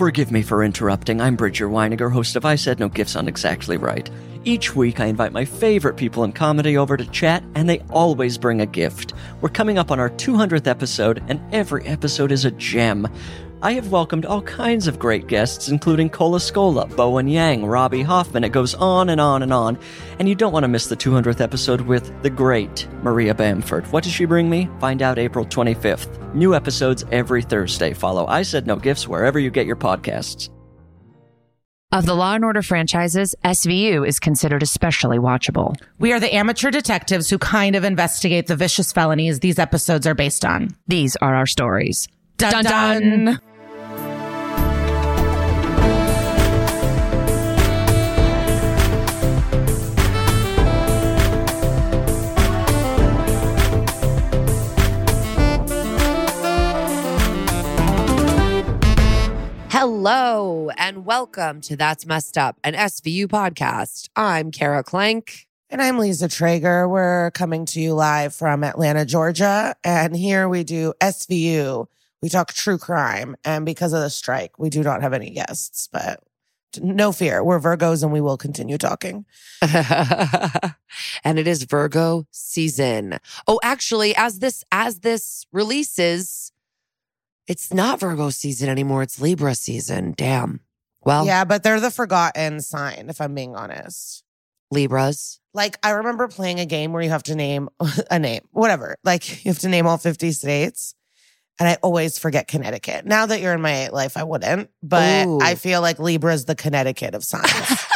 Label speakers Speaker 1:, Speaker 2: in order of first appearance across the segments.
Speaker 1: Forgive me for interrupting. I'm Bridger Winegar, host of I Said No Gifts on Exactly Right. Each week, I invite my favorite people in comedy over to chat, and they always bring a gift. We're coming up on our 200th episode, and every episode is a gem. I have welcomed all kinds of great guests, including Cole Escola, Bowen Yang, Robbie Hoffman. It goes on and on and on. And you don't want to miss the 200th episode with the great Maria Bamford. What does she bring me? Find out April 25th. New episodes every Thursday. Follow I Said No Gifts wherever you get your podcasts.
Speaker 2: Of the Law and Order franchises, SVU is considered especially watchable.
Speaker 3: We are the amateur detectives who kind of investigate the vicious felonies these episodes are based on.
Speaker 2: These are our stories.
Speaker 3: Dun dun.
Speaker 4: Hello and welcome to That's Messed Up, an SVU podcast. I'm Kara Klenk.
Speaker 5: And I'm Liza Treyger. We're coming to you live from Atlanta, Georgia. And here we do SVU. We talk true crime. And because of the strike, we do not have any guests, but no fear. We're Virgos and we will continue talking.
Speaker 4: and it is Virgo season. Oh, actually, as this as this releases, it's not Virgo season anymore. It's Libra season. Damn. Well,
Speaker 5: Yeah, but they're the forgotten sign, if I'm being honest.
Speaker 4: Libras.
Speaker 5: Like, I remember playing a game where you have to name a name, whatever. Like, you have to name all 50 states. And I always forget Connecticut. Now that you're in my life, I wouldn't. But
Speaker 4: Ooh.
Speaker 5: I feel like Libra is the Connecticut of signs.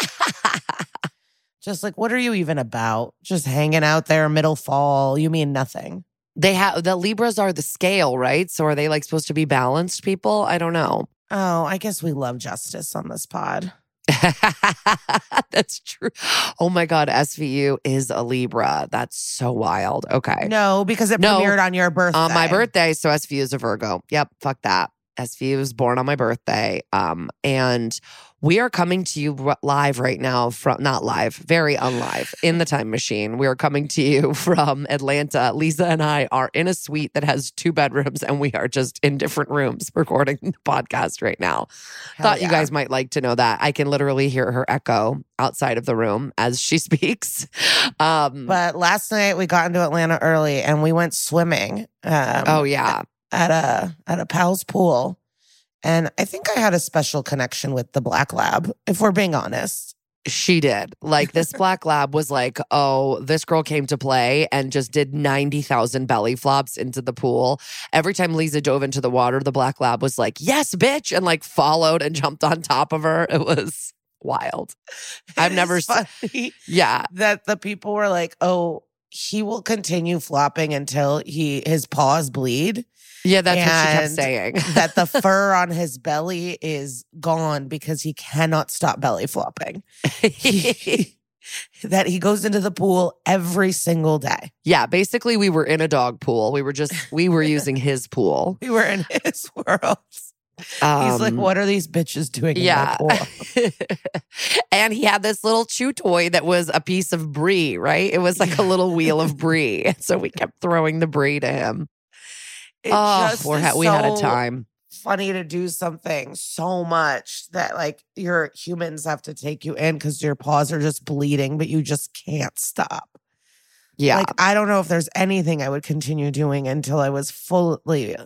Speaker 5: Just like, what are you even about? Just hanging out there, middle fall. You mean nothing.
Speaker 4: They have the Libras are the scale, right? So are they like supposed to be balanced people? I don't know.
Speaker 5: Oh, I guess we love justice on this pod.
Speaker 4: That's true. Oh my God, SVU is a Libra. That's so wild. Okay.
Speaker 5: No, because it
Speaker 4: No.
Speaker 5: premiered on your birthday.
Speaker 4: On my birthday, so SVU is a Virgo. Yep, fuck that. SVU was born on my birthday. Um, and we are coming to you live right now from not live, very unlive in the time machine. We are coming to you from Atlanta. Liza and I are in a suite that has two bedrooms, and we are just in different rooms recording the podcast right now.
Speaker 5: Hell
Speaker 4: Thought you guys might like to know that. I can literally hear her echo outside of the room as she speaks. Um,
Speaker 5: But last night we got into Atlanta early and we went swimming. Um,
Speaker 4: oh yeah.
Speaker 5: at a at a pal's pool, and I think I had a special connection with the black lab. If we're being honest,
Speaker 4: She did. Like this black lab was like, oh, this girl came to play and just did 90,000 belly flops into the pool. Every time Liza dove into the water, the black lab was like, yes, bitch, and like followed and jumped on top of her. It was wild. I've
Speaker 5: It
Speaker 4: never
Speaker 5: is
Speaker 4: s- Yeah.
Speaker 5: that the people were like, "Oh, he will continue flopping until he his paws bleed."
Speaker 4: Yeah, that's what she kept saying.
Speaker 5: that the fur on his belly is gone because he cannot stop belly flopping. that he goes into the pool every single day.
Speaker 4: yeah, basically, we were in a dog pool. We were just, we were using his pool.
Speaker 5: We were in his world. He's like,
Speaker 4: Um,
Speaker 5: what are these bitches doing?
Speaker 4: Yeah.
Speaker 5: In my pool?
Speaker 4: and he had this little chew toy that was a piece of brie, right? It was like a little wheel of brie. So we kept throwing the brie to him.
Speaker 5: It
Speaker 4: oh,
Speaker 5: just
Speaker 4: we're
Speaker 5: is
Speaker 4: ha- we had a time.
Speaker 5: Funny to do something so much that like your humans have to take you in because your paws are just bleeding, but you just can't stop.
Speaker 4: Yeah.
Speaker 5: Like I don't know if there's anything I would continue doing until I was fully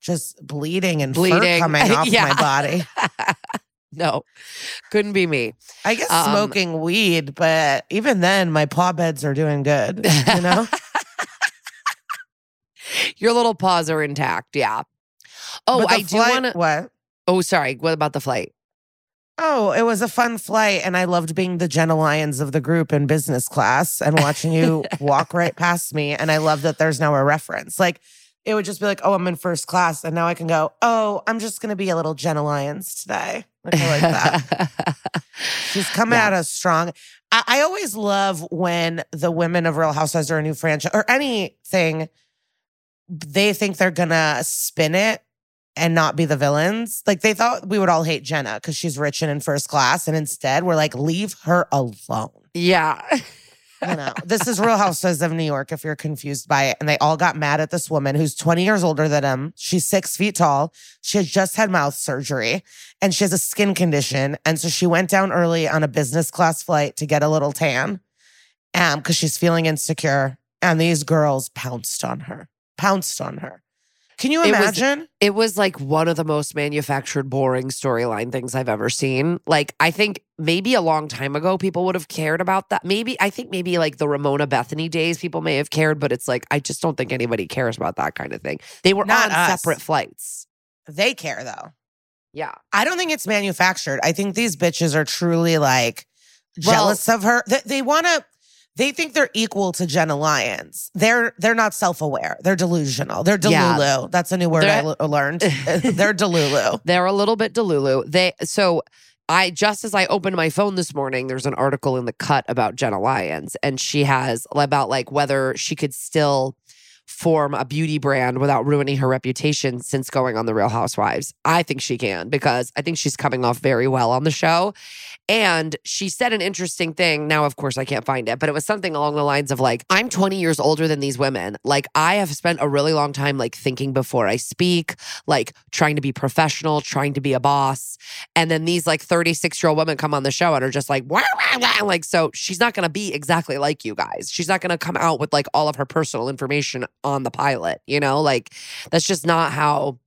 Speaker 5: just bleeding and fur
Speaker 4: Bleeding.
Speaker 5: coming off
Speaker 4: Yeah.
Speaker 5: my body.
Speaker 4: no, couldn't be me.
Speaker 5: I guess
Speaker 4: Um,
Speaker 5: smoking weed, but even then, my paw beds are doing good. You know,
Speaker 4: Your little paws are intact. Yeah. Oh, I do want to.
Speaker 5: What?
Speaker 4: Oh, sorry. What about the flight?
Speaker 5: Oh, it was a fun flight, and I loved being the Jenna Lyons of the group in business class and watching you walk right past me. And I love that there's now a reference. Like it would just be like, "Oh, I'm in first class," and now I can go, "Oh, I'm just going to be a little Jenna Lyons today." Like, I like that. She's coming
Speaker 4: Yeah.
Speaker 5: at us strong. I, I always love when the women of Real Housewives or a new franchise or anything, they think they're gonna spin it and not be the villains. Like they thought we would all hate Jenna because she's rich and in first class, and instead we're like, leave her alone.
Speaker 4: yeah.
Speaker 5: You know, this is Real Housewives of New York. If you're confused by it, and they all got mad at this woman who's 20 years older than him. She's six feet tall. She has just had mouth surgery, and she has a skin condition, and so she went down early on a business class flight to get a little tan, um, because she's feeling insecure. And these girls pounced on her, pounced on her. Can you
Speaker 4: It was-
Speaker 5: imagine?
Speaker 4: It was like one of the most manufactured, boring storyline things I've ever seen. Like, I think maybe a long time ago, people would have cared about that. Maybe, I think maybe like the Ramona Bethenny days, people may have cared, but it's like, I just don't think anybody cares about that kind of thing. They were
Speaker 5: Not
Speaker 4: on
Speaker 5: us.
Speaker 4: separate flights.
Speaker 5: they care though.
Speaker 4: Yeah.
Speaker 5: I don't think it's manufactured. I think these bitches are truly like
Speaker 4: Well-
Speaker 5: jealous of her. They, they want to. They think they're equal to Jenna Lyons. They're they're not self aware. They're delusional. They're
Speaker 4: Yeah.
Speaker 5: delulu. That's a new word I
Speaker 4: They're-
Speaker 5: l- learned. they're delulu.
Speaker 4: They're a little bit delulu. They so I just as I opened my phone this morning, there's an article in the cut about Jenna Lyons, and she has about like whether she could still form a beauty brand without ruining her reputation since going on the Real Housewives. I think she can because I think she's coming off very well on the show. And she said an interesting thing. Now, of course, I can't find it, but it was something along the lines of like, I'm 20 years older than these women. Like, I have spent a really long time like thinking before I speak, like trying to be professional, trying to be a boss. And then these like 36 year old women come on the show and are just like, wah, wah, wah. like, so she's not going to be exactly like you guys. She's not going to come out with like all of her personal information on the pilot, you know? Like, that's just not how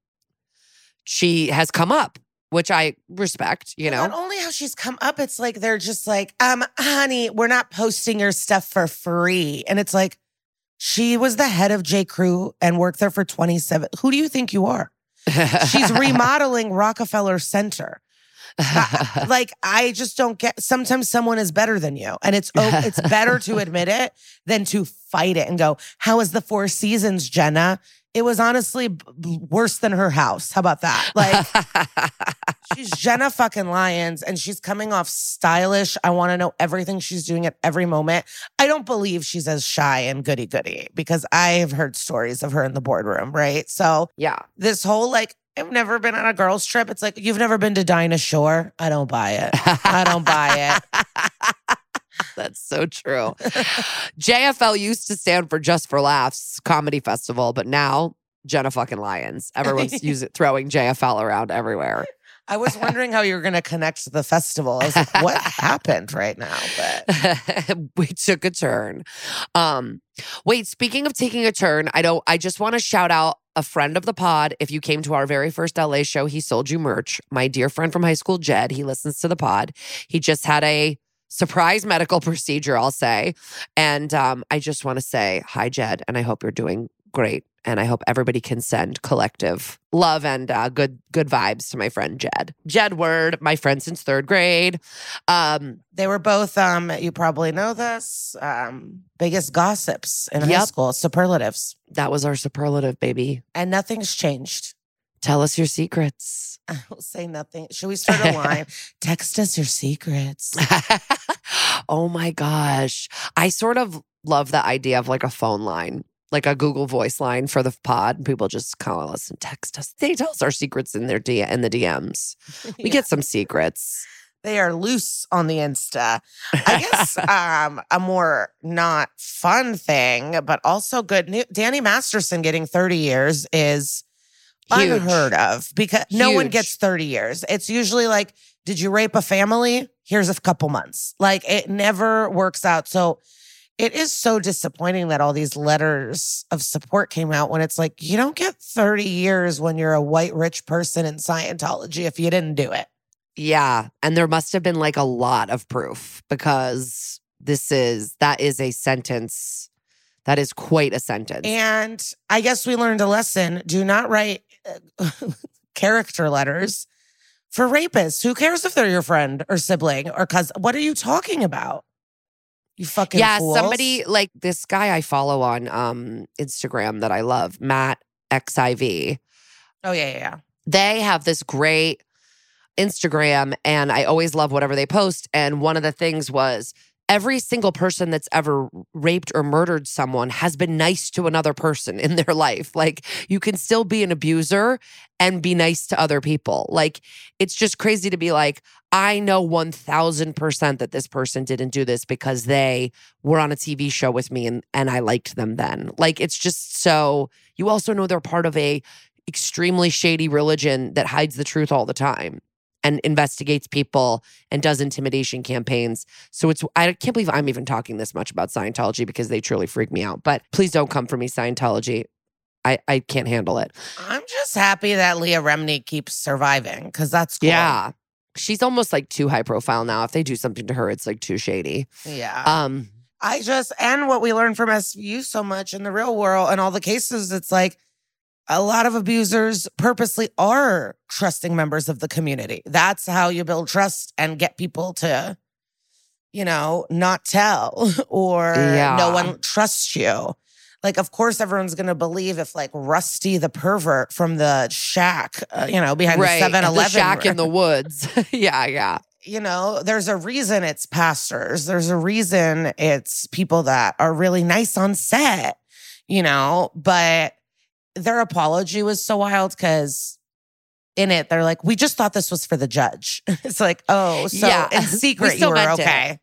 Speaker 4: she has come up, which I respect, you know?
Speaker 5: Not only how she's come up, it's like they're just like, um, honey, we're not posting your stuff for free. And it's like, she was the head of J. Crew and worked there for 27. Who do you think you are? She's remodeling Rockefeller Center. I- like I just don't get. Sometimes someone is better than you, and it's oh, it's better to admit it than to fight it and go. How is the Four Seasons, Jenna? It was honestly b- worse than her house. How about that? Like she's Jenna fucking Lyons, and she's coming off stylish. I want to know everything she's doing at every moment. I don't believe she's as shy and goody goody because I've heard stories of her in the boardroom. Right, so
Speaker 4: yeah.
Speaker 5: this whole like I've never been on a girls trip. It's like you've never been to Dinah Shore. I don't buy it. I don't buy it.
Speaker 4: That's so true. JFL used to stand for Just for Laughs Comedy Festival, but now Jenna fucking Lyons. Everyone's using throwing JFL around everywhere.
Speaker 5: I was wondering how you were going to connect to the festival. I was like, what happened right now? But
Speaker 4: we took a turn. Um, wait, speaking of taking a turn, I don't I just want to shout out a friend of the pod. If you came to our very first LA show, he sold you merch. My dear friend from high school, Jed, he listens to the pod. He just had a surprise medical procedure, I'll say. And um, I just want to say hi, Jed, and I hope you're doing great. And I hope everybody can send collective love and uh, good good vibes to my friend Jed. Jed Word, my friend since third grade. Um,
Speaker 5: they were both, um, you probably know this, um, biggest gossips in high school, superlatives.
Speaker 4: that was our superlative, baby.
Speaker 5: And nothing's changed.
Speaker 4: Tell us your secrets.
Speaker 5: I will say nothing. Should we start a line? Text us your secrets.
Speaker 4: oh my gosh. I sort of love the idea of like a phone line. Like a Google voice line for the pod. And people just call us and text us. They tell us our secrets in their D in the DMs. We
Speaker 5: Yeah.
Speaker 4: get some secrets.
Speaker 5: they are loose on the Insta. I guess um, a more not fun thing, but also good news. Danny Masterson getting 30 years is
Speaker 4: Huge.
Speaker 5: unheard of because no one gets 30 years. It's usually like, did you rape a family? Here's a couple months. Like it never works out. So it is so disappointing that all these letters of support came out when it's like, you don't get 30 years when you're a white rich person in Scientology if you didn't do it.
Speaker 4: Yeah. And there must have been like a lot of proof because this is, that is a sentence. That is quite a sentence.
Speaker 5: And I guess we learned a lesson. Do not write character letters for rapists. Who cares if they're your friend or sibling or cousin? What are you talking about? You fucking
Speaker 4: yeah,
Speaker 5: fools.
Speaker 4: somebody like this guy I follow on um Instagram that I love, Matt XIV.
Speaker 5: Oh yeah, yeah, yeah.
Speaker 4: they have this great Instagram, and I always love whatever they post. And one of the things was every single person that's ever raped or murdered someone has been nice to another person in their life. Like you can still be an abuser and be nice to other people. Like it's just crazy to be like, I know 1000% that this person didn't do this because they were on a TV show with me and, and I liked them then. Like it's just so, you also know they're part of a extremely shady religion that hides the truth all the time and investigates people and does intimidation campaigns. So it's I can't believe I'm even talking this much about Scientology because they truly freak me out. But please don't come for me, Scientology. I, I can't handle it.
Speaker 5: I'm just happy that Leah Remini keeps surviving because that's cool.
Speaker 4: Yeah. She's almost like too high profile now. If they do something to her, it's like too shady.
Speaker 5: Yeah.
Speaker 4: Um,
Speaker 5: I just, and what we learned from SVU so much in the real world and all the cases, it's like a lot of abusers purposely are trusting members of the community. That's how you build trust and get people to, you know, not tell or no one trusts you. Like, of course, everyone's going to believe if, like, Rusty the pervert from the shack, uh, you know, behind
Speaker 4: right.
Speaker 5: the 7
Speaker 4: The shack in the woods. yeah, yeah.
Speaker 5: you know, there's a reason it's pastors. There's a reason it's people that are really nice on set, you know, but their apology was so wild because in it, they're like, we just thought this was for the judge. it's like, oh, so
Speaker 4: yeah.
Speaker 5: in
Speaker 4: We
Speaker 5: secret, you were okay.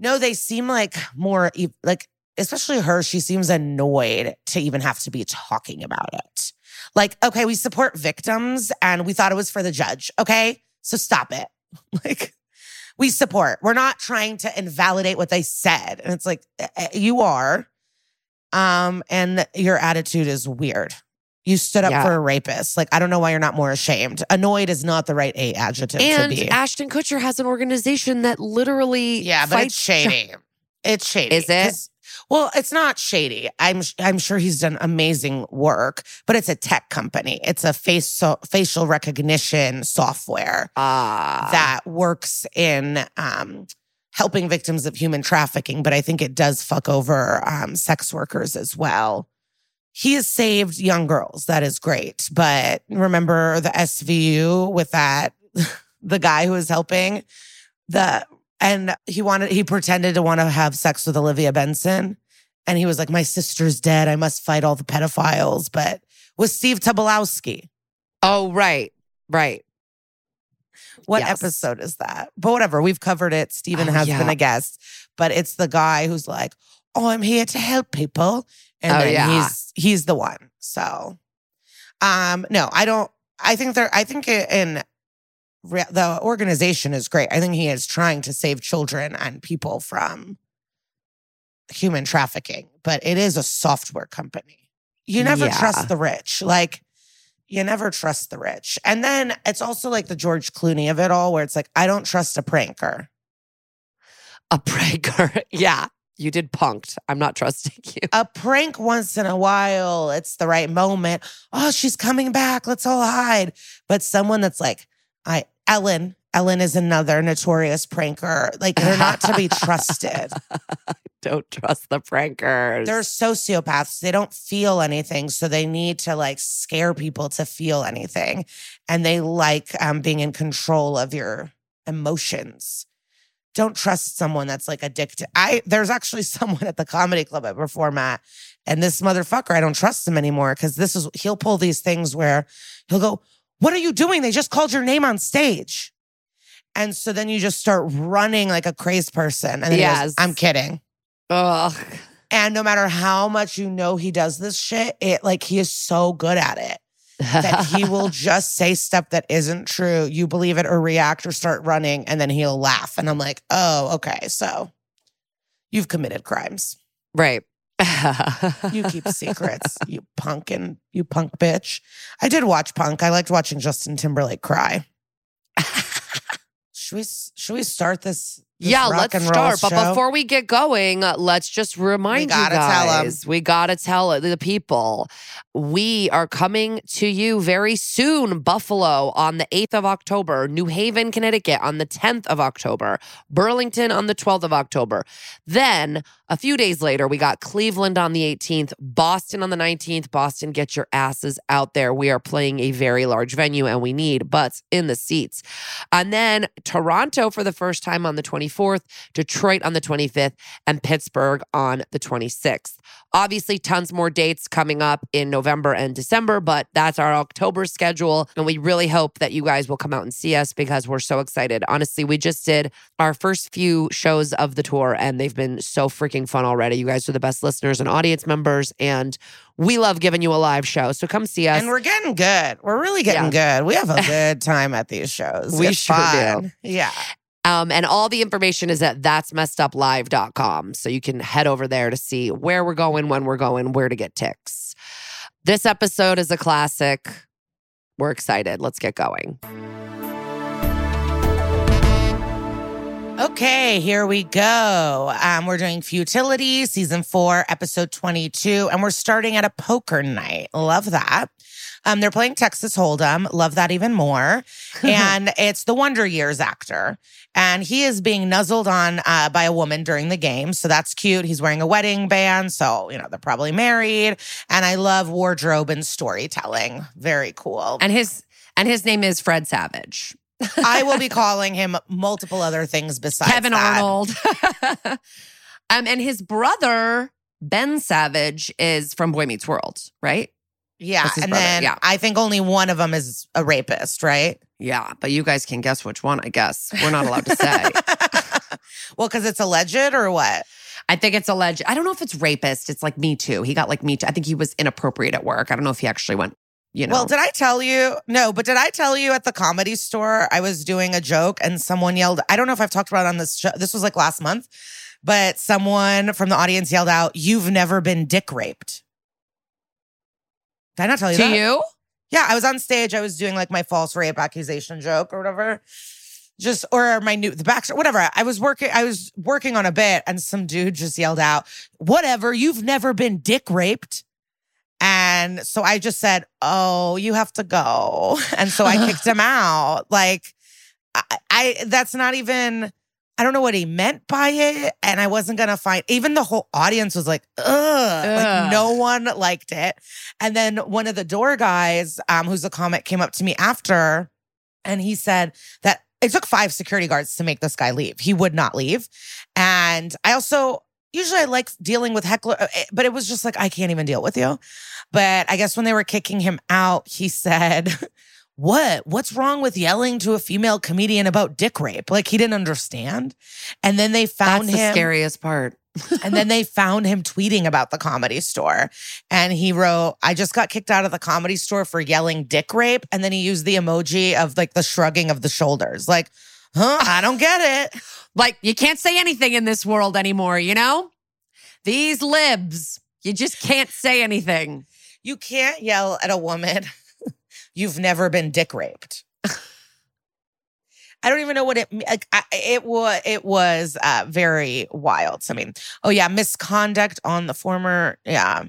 Speaker 5: No, they seem like more, like, especially her, she seems annoyed to even have to be talking about it. Like, okay, we support victims and we thought it was for the judge. Okay. So stop it. Like, we support. We're not trying to invalidate what they said. And it's like, eh, eh, you are. Um, and your attitude is weird. You stood up
Speaker 4: Yeah.
Speaker 5: for a rapist. Like, I don't know why you're not more ashamed. Annoyed is not the right a adjective
Speaker 4: and
Speaker 5: to be.
Speaker 4: Ashton Kutcher has an organization that literally
Speaker 5: Yeah, but it's shady. It's shady.
Speaker 4: Is it?
Speaker 5: Well, it's not shady. I'm I'm sure he's done amazing work, but it's a tech company. It's a face so, facial recognition software
Speaker 4: Ah,
Speaker 5: that works in um, helping victims of human trafficking. But I think it does fuck over um, sex workers as well. He has saved young girls. That is great. But remember the SVU with that the guy who was helping the and he wanted he pretended to want to have sex with Olivia Benson. And he was like, My sister's dead. I must fight all the pedophiles. But with Steve Tobolowsky.
Speaker 4: Oh, right, right.
Speaker 5: What
Speaker 4: Yes.
Speaker 5: episode is that? But whatever, we've covered it. Stephen
Speaker 4: Oh,
Speaker 5: has
Speaker 4: yeah.
Speaker 5: been a guest, but it's the guy who's like, "Oh, I'm here to help people," and
Speaker 4: Oh,
Speaker 5: then
Speaker 4: yeah.
Speaker 5: he's he's the one. So, um, no, I don't. I think there. I think in re- the organization is great. I think he is trying to save children and people from human trafficking, but it is a software company. You never
Speaker 4: Yeah.
Speaker 5: trust the rich. Like, you never trust the rich. And then it's also like the George Clooney of it all, where it's like, I don't trust a pranker.
Speaker 4: A pranker. yeah, you did punked. I'm not trusting you.
Speaker 5: A prank once in a while, it's the right moment. Oh, she's coming back. Let's all hide. But someone that's like, I, Ellen, Ellen is another notorious pranker. Like, they're not to be trusted.
Speaker 4: Don't trust the prankers.
Speaker 5: They're sociopaths. They don't feel anything. So they need to like scare people to feel anything. And they like um, being in control of your emotions. don't trust someone that's like addicted. I there's actually someone at the comedy club I perform at, and this motherfucker, I don't trust him anymore because this is he'll pull these things where he'll go, What are you doing? They just called your name on stage. And so then you just start running like a crazed person. And then he goes,
Speaker 4: Yes.
Speaker 5: I'm kidding.
Speaker 4: Ugh.
Speaker 5: And no matter how much you know he does this shit, it like he is so good at it that he will just say stuff that isn't true. You believe it or react or start running, and then he'll laugh. And I'm like, oh, okay. So you've committed crimes.
Speaker 4: right.
Speaker 5: You keep secrets, you punk and you punk bitch. I did watch punk. I liked watching Justin Timberlake cry. should we should we start this? This
Speaker 4: yeah, let's start. But
Speaker 5: show?
Speaker 4: before we get going, uh, let's just remind you
Speaker 5: gotta tell 'em.
Speaker 4: guys. We gotta tell the people. We are coming to you very soon. Buffalo on the 8th of October, New Haven, Connecticut on the 10th of October, Burlington on the 12th of October. Then a few days later, we got Cleveland on the 18th, Boston on the 19th. Boston, get your asses out there. We are playing a very large venue and we need butts in the seats. And then Toronto for the first time on the 24th, Detroit on the 25th, and Pittsburgh on the 26th. Obviously, tons more dates coming up in November and December, but that's our October schedule. And we really hope that you guys will come out and see us because we're so excited. Honestly, we just did our first few shows of the tour and they've been so freaking fun already. You guys are the best listeners and audience members, and we love giving you a live show. So come see us.
Speaker 5: And we're getting good. We're really getting good. We have a good time at these shows.
Speaker 4: We
Speaker 5: It's
Speaker 4: sure do.
Speaker 5: Yeah.
Speaker 4: Um, and all the information is at that's messed up that'smesseduplive.com. So you can head over there to see where we're going, when we're going, where to get ticks. This episode is a classic. We're excited. Let's get going.
Speaker 5: Okay, here we go. Um, we're doing Futility, season four, episode 22, and we're starting at a poker night. Love that. Um, they're playing Texas Hold'em. Love that even more. and it's the Wonder Years actor. And he is being nuzzled on uh, by a woman during the game. So that's cute. He's wearing a wedding band. So, you know, they're probably married. And I love wardrobe and storytelling. Very cool.
Speaker 4: And his and his name is Fred Savage.
Speaker 5: I will be calling him multiple other things besides
Speaker 4: Kevin
Speaker 5: that.
Speaker 4: Arnold. um, and his brother, Ben Savage, is from Boy Meets World, right?
Speaker 5: Yeah. And
Speaker 4: brother,
Speaker 5: then
Speaker 4: yeah.
Speaker 5: I think only one of them is a rapist, right?
Speaker 4: Yeah, but you guys can guess which one, I guess. We're not allowed to say.
Speaker 5: well, because it's alleged or what?
Speaker 4: I think it's alleged. I don't know if it's rapist. It's like Me Too. He got like Me Too. I think he was inappropriate at work. I don't know if he actually went, you know.
Speaker 5: Well, did I tell you? No, but did I tell you at the comedy store I was doing a joke and someone yelled, I don't know if I've talked about it on this show. This was like last month, but someone from the audience yelled out, You've never been dick raped. Did I not tell you
Speaker 4: to
Speaker 5: that?
Speaker 4: you?
Speaker 5: Yeah, I was on stage. I was doing like my false rape accusation joke or whatever. Just or my new the back whatever. I was working. I was working on a bit, and some dude just yelled out, "Whatever! You've never been dick raped." And so I just said, "Oh, you have to go." And so I kicked him out. Like, I, I that's not even. I don't know what he meant by it, and I wasn't gonna find. Even the whole audience was like, "Ugh!" Like no one liked it. And then one of the door guys, um, who's a comic, came up to me after, and he said that it took five security guards to make this guy leave. He would not leave, and I also usually I like dealing with heckler, uh, but it was just like I can't even deal with you. But I guess when they were kicking him out, he said. What? What's wrong with yelling to a female comedian about dick rape? Like he didn't understand. And then they found
Speaker 4: That's the
Speaker 5: him
Speaker 4: scariest part.
Speaker 5: and then they found him tweeting about the comedy store. And he wrote, I just got kicked out of the comedy store for yelling dick rape. And then he used the emoji of like the shrugging of the shoulders. Like, huh? I don't get it.
Speaker 4: Like, you can't say anything in this world anymore, you know? These libs, you just can't say anything.
Speaker 5: You can't yell at a woman, you've never been dick raped. I don't even know what it like. I, it was it was uh, very wild. So, I mean, oh yeah, misconduct on the former yeah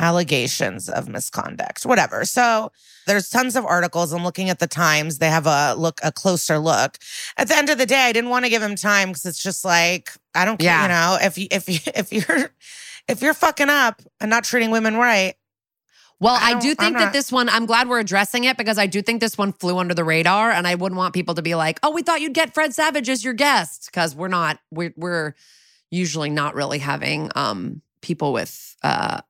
Speaker 5: allegations of misconduct, whatever. So there's tons of articles. I'm looking at the Times. They have a look a closer look. At the end of the day, I didn't want to give him time because it's just like I don't care.
Speaker 4: Yeah.
Speaker 5: You know, if you if you if you're if you're fucking up and not treating women right,
Speaker 4: Well,
Speaker 5: I
Speaker 4: I, do think
Speaker 5: not-
Speaker 4: that this one, I'm glad we're addressing it because I do think this one flew under the radar. And I wouldn't want people to be like, oh, we thought you'd get Fred Savage as your guest. Because we're not, we're, we're usually not really having um, people with uh,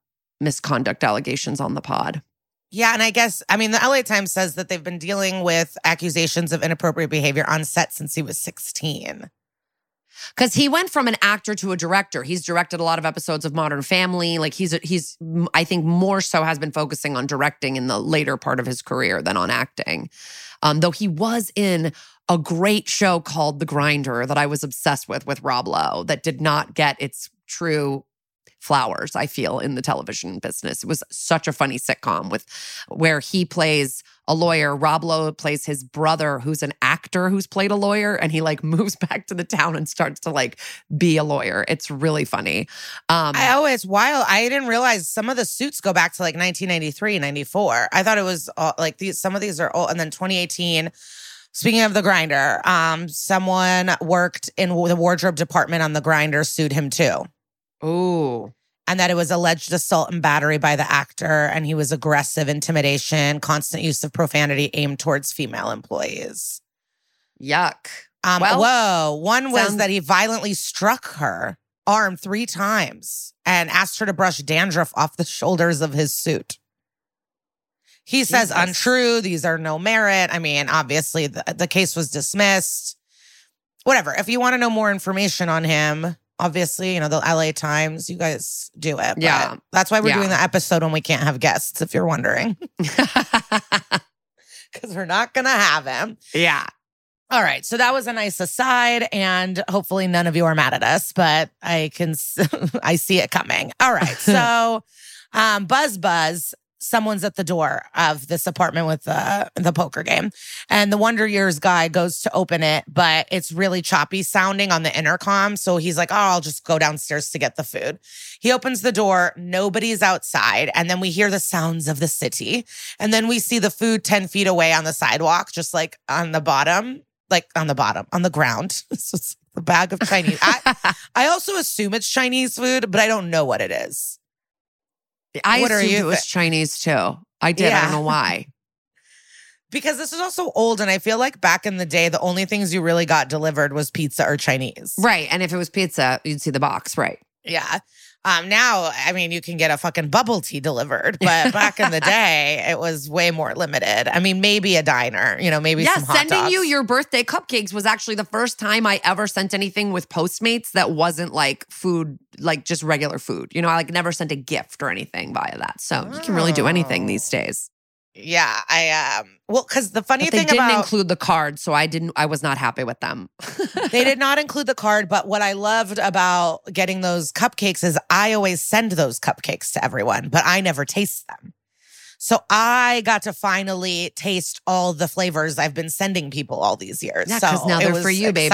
Speaker 4: misconduct allegations on the pod.
Speaker 5: Yeah, and I guess I mean the LA Times says that they've been dealing with accusations of inappropriate behavior on set since he was 16.
Speaker 4: Because he went from an actor to a director. He's directed a lot of episodes of Modern Family. Like he's he's I think more so has been focusing on directing in the later part of his career than on acting. Um, though he was in a great show called The Grinder that I was obsessed with with Rob Lowe that did not get its true flowers. I feel in the television business. It was such a funny sitcom with where he plays a lawyer. Rob Lowe plays his brother, who's an actor who's played a lawyer, and he like moves back to the town and starts to like be a lawyer. It's really funny. Um,
Speaker 5: I oh, it's wild. I didn't realize some of the suits go back to like 1993, 94. I thought it was all, like these. Some of these are old, and then 2018. Speaking of the grinder, um, someone worked in the wardrobe department on the grinder sued him too.
Speaker 4: Ooh,
Speaker 5: and that it was alleged assault and battery by the actor and he was aggressive intimidation constant use of profanity aimed towards female employees.
Speaker 4: Yuck.
Speaker 5: um,
Speaker 4: Well,
Speaker 5: whoa one was
Speaker 4: sounds-
Speaker 5: that he violently struck her arm three times and asked her to brush dandruff off the shoulders of his suit. He says
Speaker 4: Jesus.
Speaker 5: untrue these are no merit. I mean obviously the, the case was dismissed. Whatever if you want to know more information on him obviously you know the la times you guys do it
Speaker 4: Yeah.
Speaker 5: that's why we're
Speaker 4: Yeah.
Speaker 5: doing the episode when we can't have guests if you're wondering because we're not gonna have him
Speaker 4: yeah.
Speaker 5: all right so that was a nice aside and hopefully none of you are mad at us but i can I see it coming all right so um buzz buzz someone's at the door of this apartment with the the poker game. And the wonder years guy goes to open it but it's really choppy sounding on the intercom. So he's like oh i'll just go downstairs to get the food. He opens the door nobody's outside and then we hear the sounds of the city. And then we see the food 10 feet away on the sidewalk just like on the bottom like on the bottom on the ground. So it's the bag of chinese. I, I also assume it's chinese food but i don't know what it is
Speaker 4: I
Speaker 5: What
Speaker 4: assumed
Speaker 5: you
Speaker 4: it was Chinese too. I did. I don't know why.
Speaker 5: because this is also old and i feel like back in the day the only things you really got delivered was pizza or chinese
Speaker 4: right. And if it was pizza, you'd see the box. Right.
Speaker 5: yeah um now i mean you can get a fucking bubble tea delivered but back in the day it was way more limited i mean maybe a diner you know maybe
Speaker 4: yeah,
Speaker 5: some hot
Speaker 4: sending you your birthday cupcakes was actually the first time I ever sent anything with Postmates that wasn't like food, like just regular food. You know, I like never sent a gift or anything via that. So you can really do anything these days.
Speaker 5: Yeah i um well because the funny
Speaker 4: But they didn't
Speaker 5: about
Speaker 4: include the card, so I didn't. I was not happy with them.
Speaker 5: they did not include the card but what i loved about getting those cupcakes is i always send those cupcakes to everyone but i never taste them so i got to finally taste all the flavors i've been sending people all these years
Speaker 4: Yeah,
Speaker 5: so
Speaker 4: now they're
Speaker 5: was
Speaker 4: for you, baby.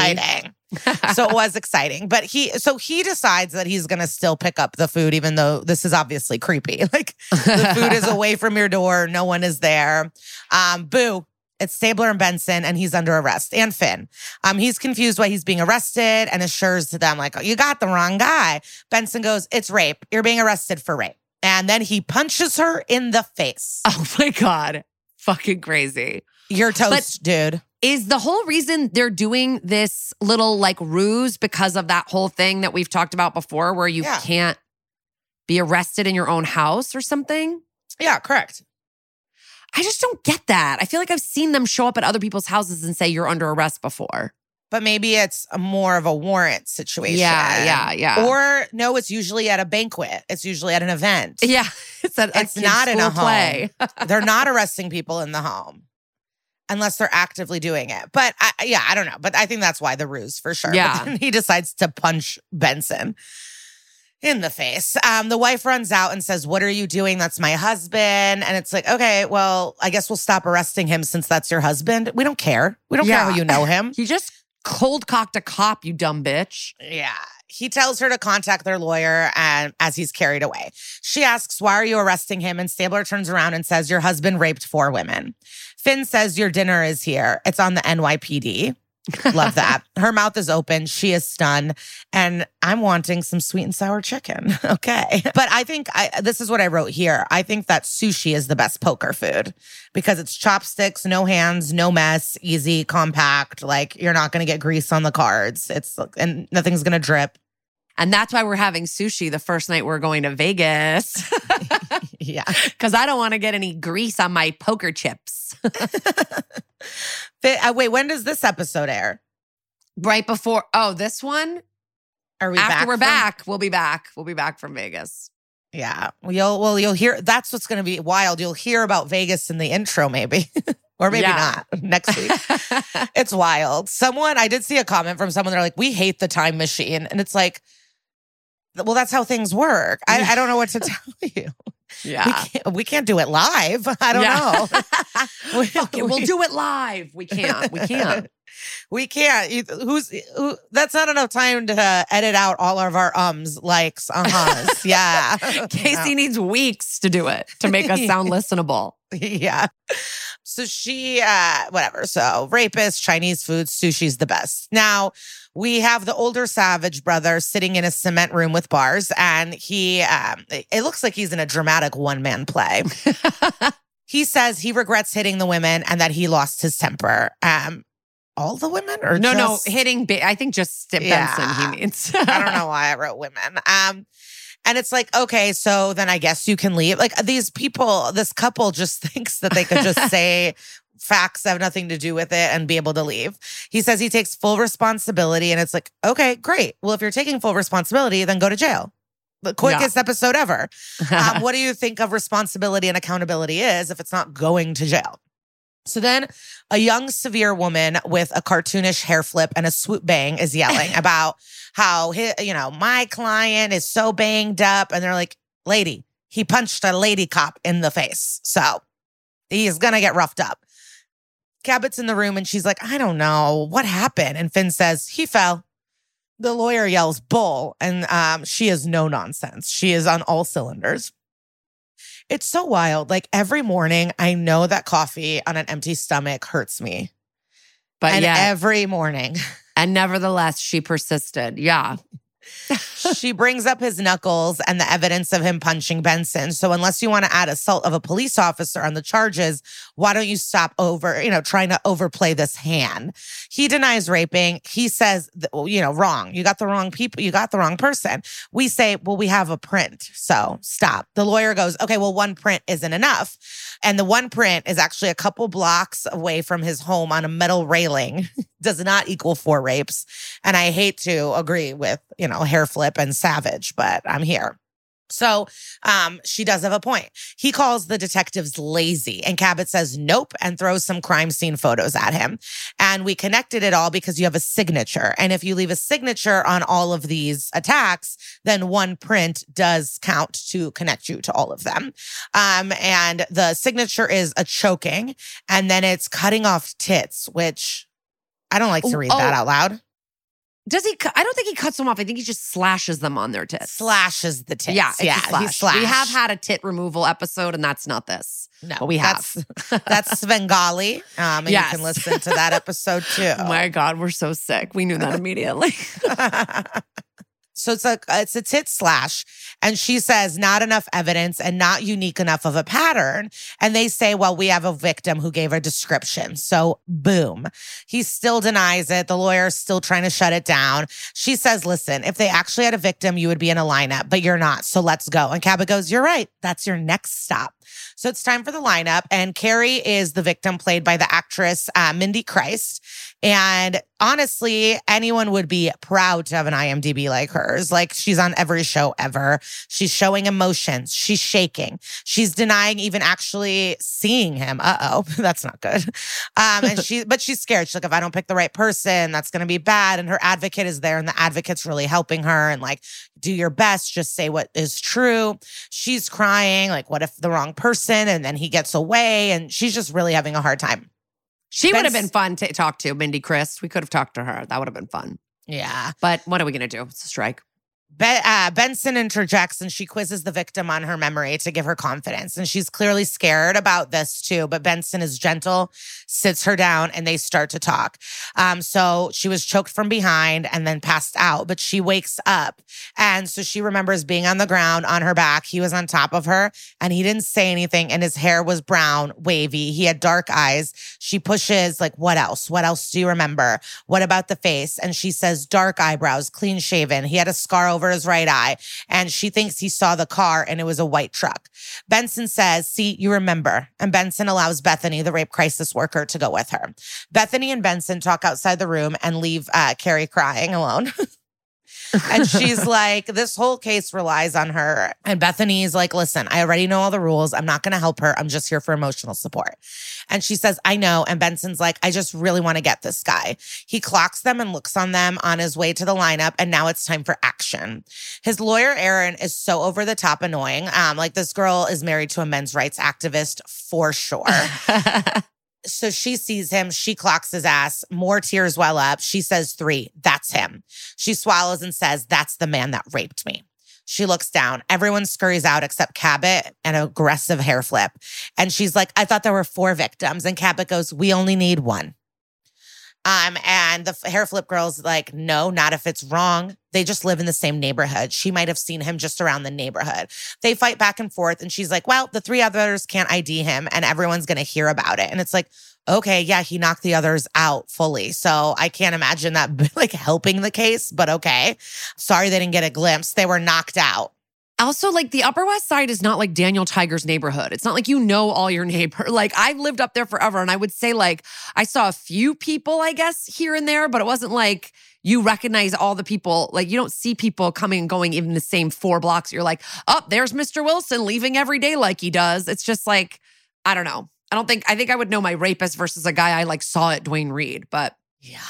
Speaker 5: So it was exciting but he so he decides that he's gonna still pick up the food even though this is obviously creepy like the food is away from your door no one is there um boo it's Stabler and Benson, and he's under arrest, and Fin. Um, he's confused why he's being arrested and assures to them, like, oh, you got the wrong guy. Benson goes, It's rape. You're being arrested for rape. And then he punches her in the face.
Speaker 4: oh my god, fucking crazy.
Speaker 5: You're toast, dude.
Speaker 4: Is the whole reason they're doing this little like ruse because of that whole thing that we've talked about before, where you
Speaker 5: Yeah.
Speaker 4: can't be arrested in your own house or something?
Speaker 5: Yeah, correct.
Speaker 4: I just don't get that. I feel like I've seen them show up at other people's houses and say you're under arrest before.
Speaker 5: But maybe it's a more of a warrant situation.
Speaker 4: Yeah, yeah, yeah.
Speaker 5: Or no, it's usually at a banquet. It's usually at an event.
Speaker 4: Yeah, it's
Speaker 5: It's not in a
Speaker 4: play.
Speaker 5: They're not arresting people in the home unless they're actively doing it. But I, yeah, I don't know. But I think that's why the ruse for sure.
Speaker 4: Yeah.
Speaker 5: he decides to punch Benson in the face. Um, the wife runs out and says, What are you doing? That's my husband. And it's like, okay, well, I guess we'll stop arresting him since that's your husband. We don't care. We don't care
Speaker 4: Yeah.
Speaker 5: how you know him.
Speaker 4: He just cold cocked a cop, you dumb bitch.
Speaker 5: Yeah. He tells her to contact their lawyer and as he's carried away. She asks, Why are you arresting him? And Stabler turns around and says, Your husband raped four women. Fin says, Your dinner is here. It's on the NYPD. Love that. Her mouth is open. She is stunned. And I'm wanting some sweet and sour chicken. Okay. But I think I, this is what I wrote here. I think that sushi is the best poker food because it's chopsticks, no hands, no mess, easy, compact. Like you're not going to get grease on the cards. It's, and nothing's going to drip.
Speaker 4: And that's why we're having sushi the first night we're going to Vegas.
Speaker 5: Yeah.
Speaker 4: Because I don't want to get any grease on my poker chips.
Speaker 5: Uh, wait, when does this episode air?
Speaker 4: right before, oh, this one?
Speaker 5: Are we
Speaker 4: After
Speaker 5: back
Speaker 4: we're
Speaker 5: from-
Speaker 4: back, we'll be back. We'll be back from Vegas.
Speaker 5: Yeah. Well, you'll well, you'll hear that's what's gonna be wild. You'll hear about Vegas in the intro, maybe. or maybe
Speaker 4: Yeah.
Speaker 5: not next week. it's wild. Someone I did see a comment from someone, they're like, we hate the time machine. And it's like, well, that's how things work. I, I don't know what to tell you. We
Speaker 4: yeah.
Speaker 5: can't, we can't do it live. I don't know. We-
Speaker 4: Fuck it, we'll do it live. We can't. We can't.
Speaker 5: We can't. Who's who, that's not enough time to edit out all of our ums, likes, uh-huhs. yeah.
Speaker 4: Casey needs weeks to do it to make us sound listenable.
Speaker 5: yeah. So she, uh, whatever. So rapist, Chinese food, sushi's the best. Now we have the older Savage brother sitting in a cement room with bars, and he, um, it looks like he's in a dramatic one man play. he says he regrets hitting the women and that he lost his temper. Um, all the women or
Speaker 4: no,
Speaker 5: just-
Speaker 4: no, hitting. Ba- I think just Benson.
Speaker 5: Yeah.
Speaker 4: He means.
Speaker 5: I don't know why I wrote women. Um, and it's like, okay, so then I guess you can leave. Like these people, this couple just thinks that they could just say facts have nothing to do with it and be able to leave. He says he takes full responsibility, and it's like, okay, great. Well, if you're taking full responsibility, then go to jail. The quickest episode ever. Um, what do you think of responsibility and accountability is if it's not going to jail? So then a young severe woman with a cartoonish hair flip and a swoop bang is yelling about how he, you know, my client is so banged up and they're like, "Lady, he punched a lady cop in the face." So he's going to get roughed up. Cabot's in the room and she's like, "I don't know what happened." And Fin says, "He fell." The lawyer yells bull and um, she is no nonsense. She is on all cylinders. It's so wild. Like every morning, I know that coffee on an empty stomach hurts me.
Speaker 4: but
Speaker 5: and
Speaker 4: yeah,
Speaker 5: every morning,
Speaker 4: and nevertheless, she persisted. Yeah,
Speaker 5: she brings up his knuckles and the evidence of him punching Benson. So unless you want to add assault of a police officer on the charges, why don't you stop over, you know, trying to overplay this hand? He denies raping. He says, you know, wrong. You got the wrong people. You got the wrong person. We say, well, we have a print. So stop. The lawyer goes, okay, well, one print isn't enough. And the one print is actually a couple blocks away from his home on a metal railing. Does not equal four rapes. And I hate to agree with, you know, hair flip and savage, but I'm here. So um, she does have a point. He calls the detectives lazy, and Cabot says nope and throws some crime scene photos at him. And we connected it all because you have a signature. And if you leave a signature on all of these attacks, then one print does count to connect you to all of them. Um, and the signature is a choking, and then it's cutting off tits, which I don't like to
Speaker 4: Oh,
Speaker 5: read that
Speaker 4: oh.
Speaker 5: out loud.
Speaker 4: does he? cu- I don't think he cuts them off. I think he just slashes them on their tits.
Speaker 5: Slashes the tits.
Speaker 4: Yeah,
Speaker 5: yeah,
Speaker 4: slash.
Speaker 5: he.
Speaker 4: We have had a tit removal episode, and that's not this.
Speaker 5: no,
Speaker 4: but we
Speaker 5: that's,
Speaker 4: have.
Speaker 5: that's Svengali. Um, and
Speaker 4: Yes.
Speaker 5: you can listen to that episode too.
Speaker 4: Oh my God, we're so sick. We knew that immediately.
Speaker 5: So it's a uh, it's a tit slash, and she says not enough evidence and not unique enough of a pattern. And they say, well, we have a victim who gave a description. So boom, he still denies it. The lawyer's still trying to shut it down. She says, listen, if they actually had a victim, you would be in a lineup, but you're not. So let's go. And Cabot goes, you're right. That's your next stop. So it's time for the lineup. And Carrie is the victim played by the actress uh, Mindy Christ. And honestly, anyone would be proud to have an IMDb like hers. Like she's on every show ever. She's showing emotions. She's shaking. She's denying even actually seeing him. Uh oh, that's not good. Um, and she, but she's scared. She's like, if I don't pick the right person, that's going to be bad. And her advocate is there, and the advocate's really helping her. And like, do your best. Just say what is true. She's crying. Like, what if the wrong person? And then he gets away, and she's just really having a hard time.
Speaker 4: She would have been fun to talk to, Mindy Christ. We could have talked to her. That would have been fun.
Speaker 5: Yeah.
Speaker 4: But what are we going to do? It's a strike.
Speaker 5: Uh, Benson interjects and she quizzes the victim on her memory to give her confidence. And she's clearly scared about this too. But Benson is gentle, sits her down, and they start to talk. Um, so she was choked from behind and then passed out, but she wakes up. And so she remembers being on the ground on her back. He was on top of her and he didn't say anything. And his hair was brown, wavy. He had dark eyes. She pushes, like, what else? What else do you remember? What about the face? And she says, dark eyebrows, clean shaven. He had a scar over his right eye. And she thinks he saw the car and it was a white truck. Benson says, See, you remember. And Benson allows Bethany, the rape crisis worker, to go with her. Bethany and Benson talk outside the room and leave uh, Carrie crying alone. and she's like, this whole case relies on her. And Bethany's like, listen, I already know all the rules. I'm not going to help her. I'm just here for emotional support. And she says, I know. And Benson's like, I just really want to get this guy. He clocks them and looks on them on his way to the lineup. And now it's time for action. His lawyer, Aaron, is so over the top annoying. Um, like this girl is married to a men's rights activist for sure. So she sees him. She clocks his ass. More tears well up. She says, Three, that's him. She swallows and says, That's the man that raped me. She looks down. Everyone scurries out except Cabot and aggressive hair flip. And she's like, I thought there were four victims. And Cabot goes, We only need one. Um, and the hair flip girl's like, no, not if it's wrong. They just live in the same neighborhood. She might have seen him just around the neighborhood. They fight back and forth, and she's like, well, the three others can't ID him, and everyone's gonna hear about it. And it's like, okay, yeah, he knocked the others out fully. So I can't imagine that like helping the case, but okay. Sorry they didn't get a glimpse. They were knocked out.
Speaker 4: Also, like the Upper West Side is not like Daniel Tiger's neighborhood. It's not like you know all your neighbor. Like I've lived up there forever, and I would say like I saw a few people, I guess, here and there, but it wasn't like you recognize all the people. Like you don't see people coming and going even the same four blocks. You're like, oh, there's Mr. Wilson leaving every day like he does. It's just like I don't know. I don't think I think I would know my rapist versus a guy I like saw at Duane Reade, but
Speaker 5: yeah.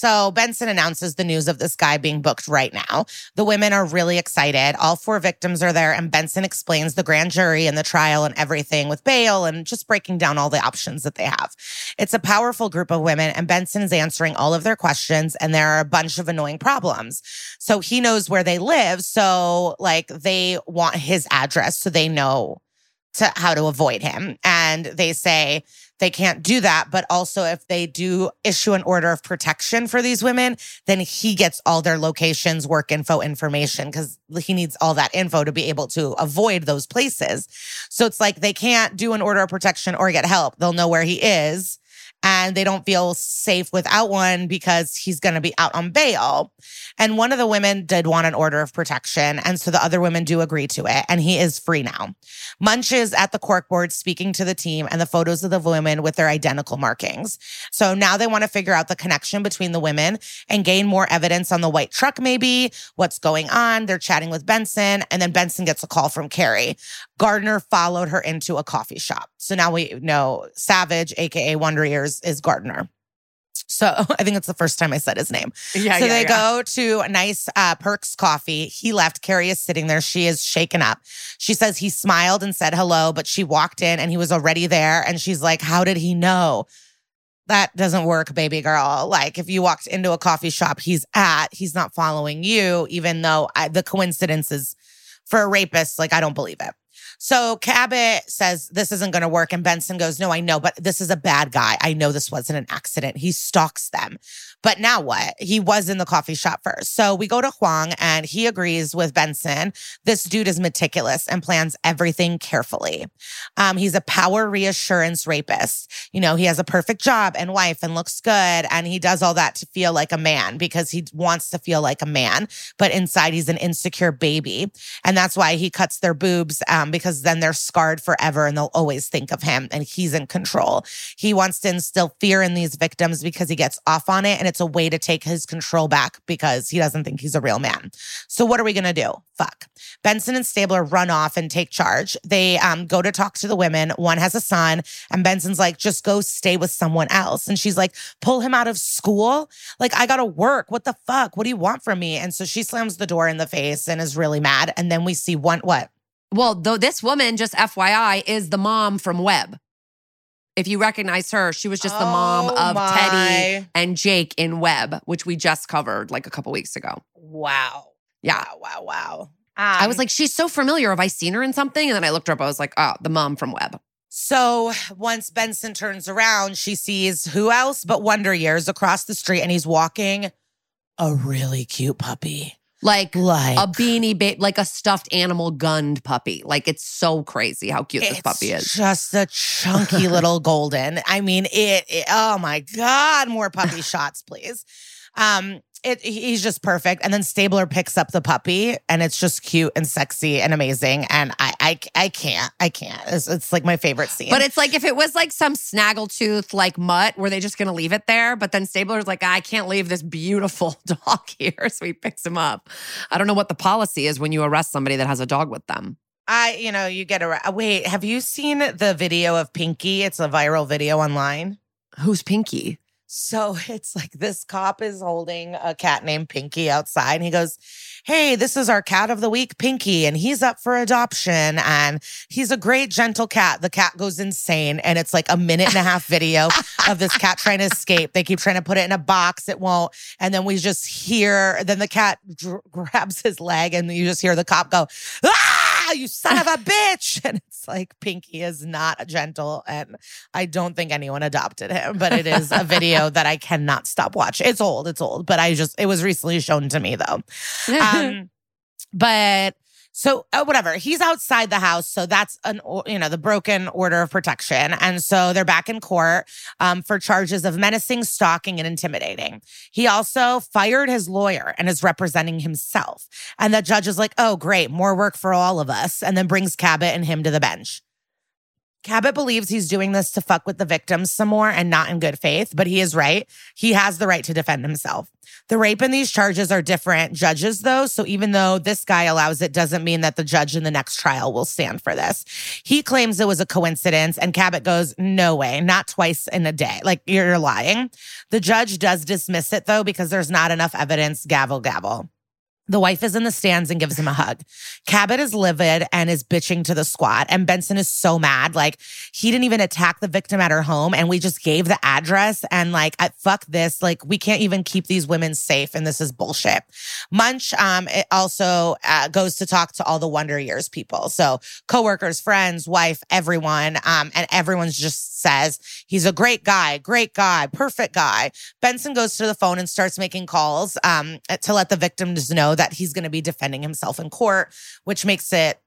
Speaker 5: So Benson announces the news of this guy being booked right now. The women are really excited. All four victims are there, and Benson explains the grand jury and the trial and everything with bail and just breaking down all the options that they have. It's a powerful group of women, and Benson is answering all of their questions, and there are a bunch of annoying problems. So he knows where they live. So, like, they want his address so they know to how to avoid him. And they say, they can't do that. But also, if they do issue an order of protection for these women, then he gets all their locations, work info information, because he needs all that info to be able to avoid those places. So it's like they can't do an order of protection or get help. They'll know where he is and they don't feel safe without one because he's going to be out on bail. And one of the women did want an order of protection. And so the other women do agree to it. And he is free now. Munch is at the corkboard speaking to the team and the photos of the women with their identical markings. So now they want to figure out the connection between the women and gain more evidence on the white truck, maybe what's going on. They're chatting with Benson. And then Benson gets a call from Carrie. Gardner followed her into a coffee shop. So now we know Savage, AKA Wonder Years, is Gardner. So I think it's the first time I said his name.
Speaker 4: yeah.
Speaker 5: so
Speaker 4: yeah,
Speaker 5: they
Speaker 4: yeah.
Speaker 5: go to a nice uh, Perks coffee. He left. Carrie is sitting there. She is shaken up. She says he smiled and said hello, but she walked in and he was already there. And she's like, How did he know? That doesn't work, baby girl. Like, if you walked into a coffee shop he's at, he's not following you, even though I, the coincidence is for a rapist. Like, I don't believe it. So Cabot says this isn't going to work. And Benson goes, No, I know, but this is a bad guy. I know this wasn't an accident. He stalks them. But now what? He was in the coffee shop first. So we go to Huang and he agrees with Benson. This dude is meticulous and plans everything carefully. Um, he's a power reassurance rapist. You know, he has a perfect job and wife and looks good. And he does all that to feel like a man because he wants to feel like a man. But inside, he's an insecure baby. And that's why he cuts their boobs um, because then they're scarred forever and they'll always think of him and he's in control. He wants to instill fear in these victims because he gets off on it. And it's a way to take his control back because he doesn't think he's a real man. So what are we gonna do? Fuck. Benson and Stabler run off and take charge. They um, go to talk to the women. One has a son, and Benson's like, just go stay with someone else. And she's like, pull him out of school. Like, I gotta work. What the fuck? What do you want from me? And so she slams the door in the face and is really mad. And then we see one what?
Speaker 4: Well, though this woman, just FYI, is the mom from Web. If you recognize her, she was just the mom
Speaker 5: Oh
Speaker 4: of Teddy and Jake in Web, which we just covered like a couple weeks ago.
Speaker 5: Wow.
Speaker 4: Yeah.
Speaker 5: Wow, wow, wow.
Speaker 4: I was
Speaker 5: Um,
Speaker 4: like, she's so familiar. Have I seen her in something? And then I looked her up. I was like, oh, the mom from Web.
Speaker 5: So once Benson turns around, she sees who else but Wonder Years across the street, and he's walking a really cute puppy.
Speaker 4: Like
Speaker 5: Like
Speaker 4: a beanie babe, like a stuffed animal gunned puppy. Like it's so crazy how cute this puppy is.
Speaker 5: Just a chunky little golden. I mean, it, it- Oh my god, more puppy shots, please. Um, it he's just perfect. And then Stabler picks up the puppy, and it's just cute and sexy and amazing. And I, I, I can't, I can't. It's, it's like my favorite scene.
Speaker 4: But it's like if it was like some snaggletooth like mutt, were they just gonna leave it there? But then Stabler's like, I can't leave this beautiful dog here. So he picks him up. I don't know what the policy is when you arrest somebody that has a dog with them.
Speaker 5: I, you know, you get a wait. Have you seen the video of Pinky? It's a viral video online.
Speaker 4: Who's Pinky?
Speaker 5: So it's like this cop is holding a cat named Pinky outside, and he goes, Hey, this is our cat of the week, Pinky, and he's up for adoption. And he's a great, gentle cat. The cat goes insane. And it's like a minute and a half video of this cat trying to escape. They keep trying to put it in a box, it won't. And then we just hear, then the cat dr- grabs his leg, and you just hear the cop go, Ah, you son of a bitch. And it's like Pinky is not gentle. And I don't think anyone adopted him, but it is a video that I cannot stop watching. It's old, it's old, but I just, it was recently shown to me though. Um, but so uh, whatever, he's outside the house, so that's an you know the broken order of protection, and so they're back in court um, for charges of menacing, stalking, and intimidating. He also fired his lawyer and is representing himself, and the judge is like, "Oh, great, more work for all of us," and then brings Cabot and him to the bench. Cabot believes he's doing this to fuck with the victims some more and not in good faith, but he is right. He has the right to defend himself. The rape in these charges are different judges, though. So even though this guy allows it, doesn't mean that the judge in the next trial will stand for this. He claims it was a coincidence, and Cabot goes, No way, not twice in a day. Like you're lying. The judge does dismiss it, though, because there's not enough evidence. Gavel, gavel. The wife is in the stands and gives him a hug. Cabot is livid and is bitching to the squad. And Benson is so mad. Like, he didn't even attack the victim at her home. And we just gave the address. And like, fuck this. Like, we can't even keep these women safe. And this is bullshit. Munch um, it also uh, goes to talk to all the Wonder Years people. So, coworkers, friends, wife, everyone. Um, and everyone's just says he's a great guy, great guy, perfect guy. Benson goes to the phone and starts making calls um, to let the victims know that he's going to be defending himself in court, which makes it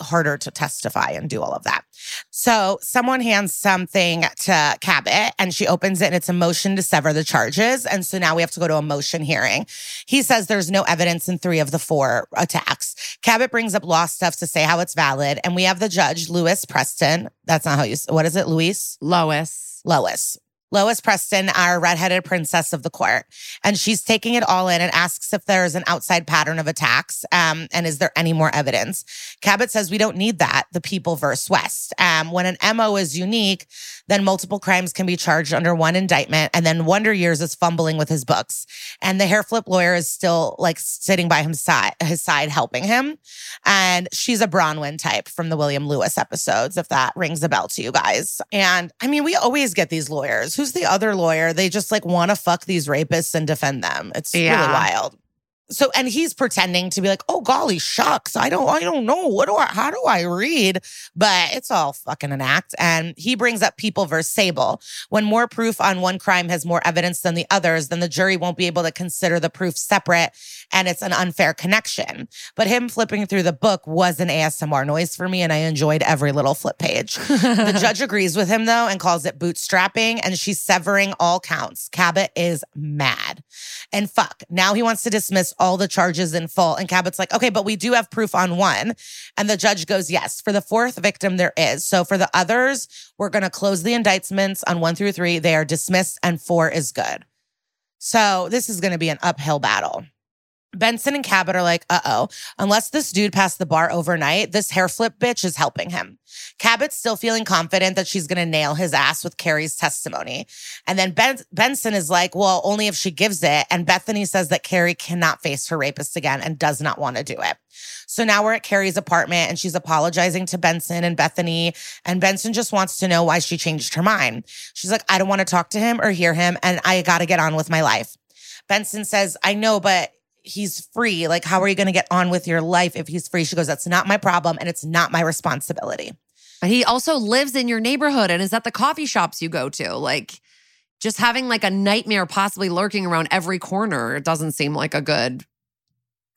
Speaker 5: harder to testify and do all of that. So someone hands something to Cabot and she opens it and it's a motion to sever the charges. And so now we have to go to a motion hearing. He says there's no evidence in three of the four attacks. Cabot brings up law stuff to say how it's valid. And we have the judge, Lewis Preston. That's not how you, what is it, Luis?
Speaker 4: Lois.
Speaker 5: Lois. Lois Preston, our redheaded princess of the court. And she's taking it all in and asks if there's an outside pattern of attacks. Um, and is there any more evidence? Cabot says we don't need that. The people versus West. Um, when an MO is unique, then multiple crimes can be charged under one indictment. And then Wonder Years is fumbling with his books. And the hair flip lawyer is still like sitting by his side, his side helping him. And she's a Bronwyn type from the William Lewis episodes, if that rings a bell to you guys. And I mean, we always get these lawyers. Who's the other lawyer? They just like want to fuck these rapists and defend them. It's really wild. So and he's pretending to be like, oh golly shucks, I don't I don't know. What do I how do I read? But it's all fucking an act. And he brings up people versus Sable. When more proof on one crime has more evidence than the others, then the jury won't be able to consider the proof separate and it's an unfair connection. But him flipping through the book was an ASMR noise for me, and I enjoyed every little flip page. the judge agrees with him though and calls it bootstrapping, and she's severing all counts. Cabot is mad. And fuck, now he wants to dismiss all the charges in full. And Cabot's like, okay, but we do have proof on one. And the judge goes, yes, for the fourth victim, there is. So for the others, we're going to close the indictments on one through three. They are dismissed, and four is good. So this is going to be an uphill battle. Benson and Cabot are like, uh oh, unless this dude passed the bar overnight, this hair flip bitch is helping him. Cabot's still feeling confident that she's going to nail his ass with Carrie's testimony. And then ben- Benson is like, well, only if she gives it. And Bethany says that Carrie cannot face her rapist again and does not want to do it. So now we're at Carrie's apartment and she's apologizing to Benson and Bethany. And Benson just wants to know why she changed her mind. She's like, I don't want to talk to him or hear him. And I got to get on with my life. Benson says, I know, but he's free. Like, how are you going to get on with your life if he's free? She goes, That's not my problem and it's not my responsibility.
Speaker 4: And he also lives in your neighborhood and is at the coffee shops you go to. Like, just having like a nightmare possibly lurking around every corner it doesn't seem like a good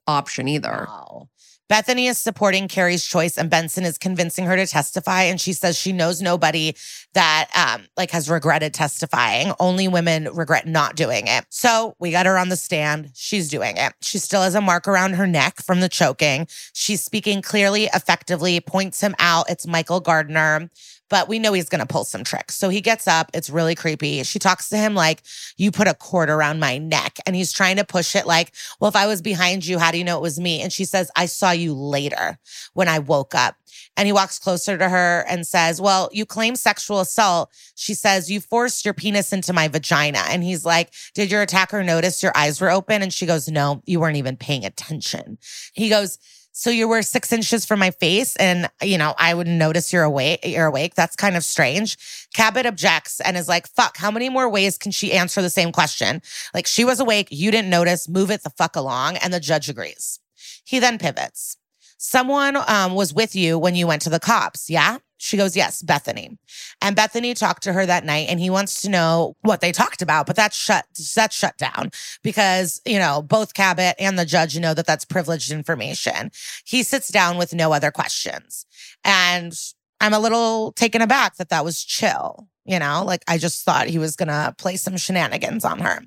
Speaker 4: option either.
Speaker 5: Wow. Bethany is supporting Carrie's choice and Benson is convincing her to testify. And she says she knows nobody that um, like has regretted testifying. Only women regret not doing it. So we got her on the stand. She's doing it. She still has a mark around her neck from the choking. She's speaking clearly, effectively, points him out. It's Michael Gardner but we know he's going to pull some tricks. So he gets up. It's really creepy. She talks to him like, You put a cord around my neck. And he's trying to push it like, Well, if I was behind you, how do you know it was me? And she says, I saw you later when I woke up. And he walks closer to her and says, Well, you claim sexual assault. She says, You forced your penis into my vagina. And he's like, Did your attacker notice your eyes were open? And she goes, No, you weren't even paying attention. He goes, so you were six inches from my face and you know i wouldn't notice you're awake you're awake that's kind of strange cabot objects and is like fuck how many more ways can she answer the same question like she was awake you didn't notice move it the fuck along and the judge agrees he then pivots someone um, was with you when you went to the cops yeah she goes, Yes, Bethany. And Bethany talked to her that night and he wants to know what they talked about, but that's shut, that's shut down because, you know, both Cabot and the judge know that that's privileged information. He sits down with no other questions. And I'm a little taken aback that that was chill, you know, like I just thought he was going to play some shenanigans on her.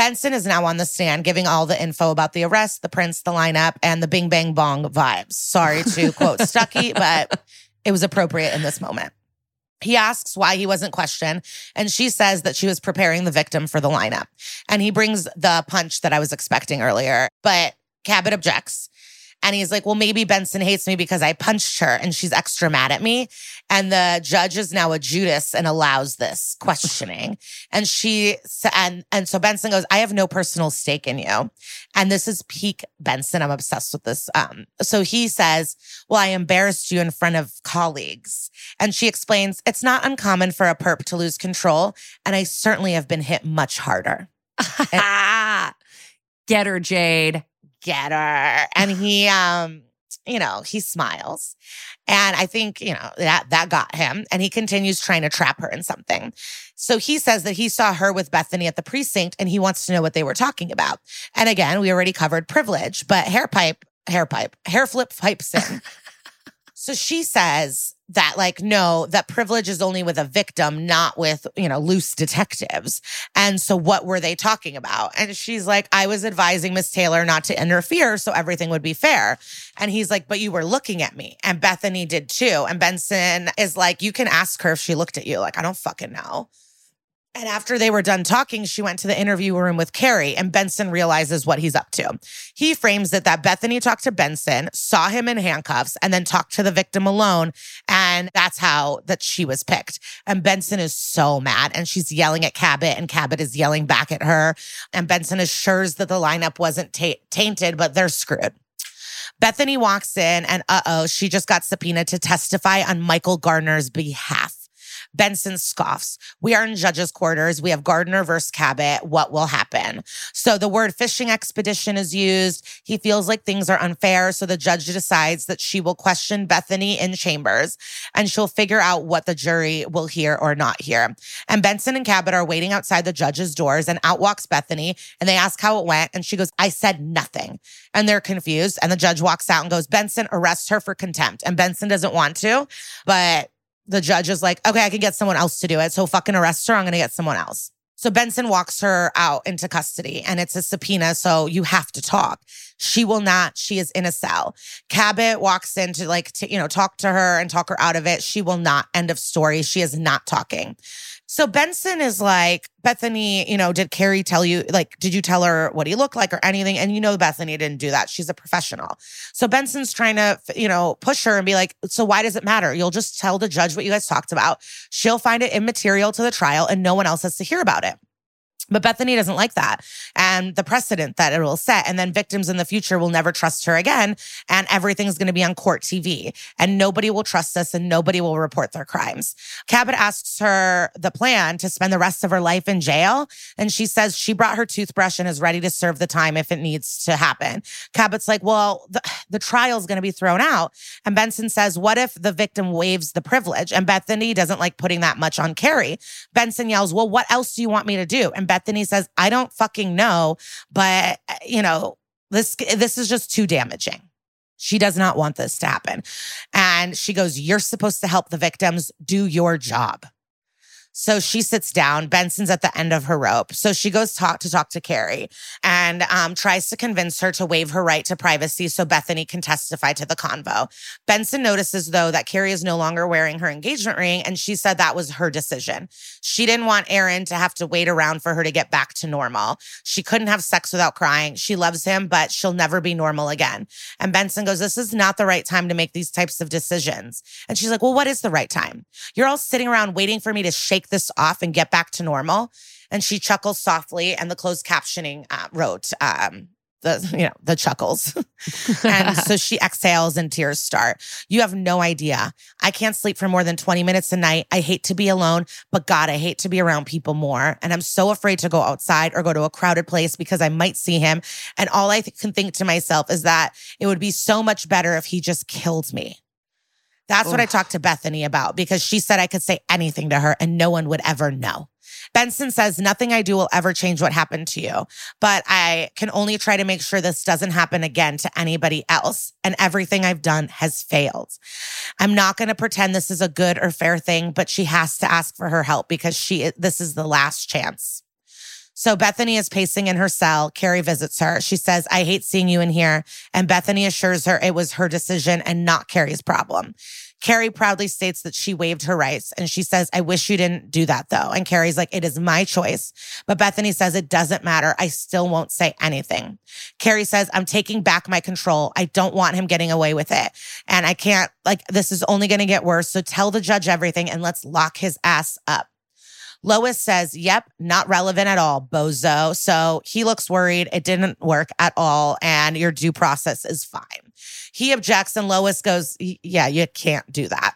Speaker 5: Benson is now on the stand giving all the info about the arrest, the prince, the lineup, and the bing bang bong vibes. Sorry to quote Stuckey, but it was appropriate in this moment. He asks why he wasn't questioned, and she says that she was preparing the victim for the lineup. And he brings the punch that I was expecting earlier, but Cabot objects. And he's like, well, maybe Benson hates me because I punched her and she's extra mad at me. And the judge is now a Judas and allows this questioning. and she, and, and so Benson goes, I have no personal stake in you. And this is peak Benson. I'm obsessed with this. Um, so he says, well, I embarrassed you in front of colleagues. And she explains, it's not uncommon for a perp to lose control. And I certainly have been hit much harder.
Speaker 4: Get her, Jade
Speaker 5: get her. And he, um, you know, he smiles. And I think, you know, that that got him. And he continues trying to trap her in something. So he says that he saw her with Bethany at the precinct and he wants to know what they were talking about. And again, we already covered privilege, but hair pipe, hair pipe, hair flip pipes in. so she says that like no that privilege is only with a victim not with you know loose detectives. And so what were they talking about? And she's like i was advising miss taylor not to interfere so everything would be fair. And he's like but you were looking at me. And bethany did too. And benson is like you can ask her if she looked at you. Like i don't fucking know and after they were done talking, she went to the interview room with Carrie, and Benson realizes what he's up to. He frames it that Bethany talked to Benson, saw him in handcuffs, and then talked to the victim alone. And that's how that she was picked. And Benson is so mad, and she's yelling at Cabot, and Cabot is yelling back at her. And Benson assures that the lineup wasn't ta- tainted, but they're screwed. Bethany walks in, and uh oh, she just got subpoenaed to testify on Michael Gardner's behalf. Benson scoffs. We are in judges' quarters. We have Gardner versus Cabot. What will happen? So the word fishing expedition is used. He feels like things are unfair. So the judge decides that she will question Bethany in chambers and she'll figure out what the jury will hear or not hear. And Benson and Cabot are waiting outside the judge's doors and out walks Bethany and they ask how it went. And she goes, I said nothing. And they're confused. And the judge walks out and goes, Benson, arrest her for contempt. And Benson doesn't want to, but the judge is like, okay, I can get someone else to do it. So fucking arrest her. I'm going to get someone else. So Benson walks her out into custody and it's a subpoena. So you have to talk. She will not. She is in a cell. Cabot walks in to like, to, you know, talk to her and talk her out of it. She will not. End of story. She is not talking. So Benson is like, Bethany, you know, did Carrie tell you, like, did you tell her what he looked like or anything? And you know, Bethany didn't do that. She's a professional. So Benson's trying to, you know, push her and be like, so why does it matter? You'll just tell the judge what you guys talked about. She'll find it immaterial to the trial and no one else has to hear about it. But Bethany doesn't like that and the precedent that it will set. And then victims in the future will never trust her again. And everything's going to be on court TV and nobody will trust us and nobody will report their crimes. Cabot asks her the plan to spend the rest of her life in jail. And she says she brought her toothbrush and is ready to serve the time if it needs to happen. Cabot's like, well, the, the trial's going to be thrown out. And Benson says, what if the victim waives the privilege? And Bethany doesn't like putting that much on Carrie. Benson yells, well, what else do you want me to do? And Bethany says, I don't fucking know, but you know, this this is just too damaging. She does not want this to happen. And she goes, You're supposed to help the victims do your job. So she sits down. Benson's at the end of her rope. So she goes talk to talk to Carrie and um, tries to convince her to waive her right to privacy so Bethany can testify to the convo. Benson notices, though, that Carrie is no longer wearing her engagement ring, and she said that was her decision. She didn't want Aaron to have to wait around for her to get back to normal. She couldn't have sex without crying. She loves him, but she'll never be normal again. And Benson goes, This is not the right time to make these types of decisions. And she's like, Well, what is the right time? You're all sitting around waiting for me to shake this off and get back to normal. And she chuckles softly, and the closed captioning uh, wrote, um, the you know the chuckles. And so she exhales and tears start. You have no idea. I can't sleep for more than 20 minutes a night. I hate to be alone but god i hate to be around people more. And i'm so afraid to go outside or go to a crowded place because i might see him. And all i th- can think to myself is that it would be so much better if he just killed me that's what I talked to Bethany about because she said I could say anything to her and no one would ever know. Benson says, Nothing I do will ever change what happened to you, but I can only try to make sure this doesn't happen again to anybody else. And everything I've done has failed. I'm not going to pretend this is a good or fair thing, but she has to ask for her help because she, this is the last chance. So Bethany is pacing in her cell. Carrie visits her. She says, I hate seeing you in here. And Bethany assures her it was her decision and not Carrie's problem. Carrie proudly states that she waived her rights and she says, I wish you didn't do that though. And Carrie's like, it is my choice. But Bethany says, it doesn't matter. I still won't say anything. Carrie says, I'm taking back my control. I don't want him getting away with it. And I can't, like, this is only going to get worse. So tell the judge everything and let's lock his ass up. Lois says, Yep, not relevant at all, bozo. So he looks worried. It didn't work at all. And your due process is fine. He objects, and Lois goes, Yeah, you can't do that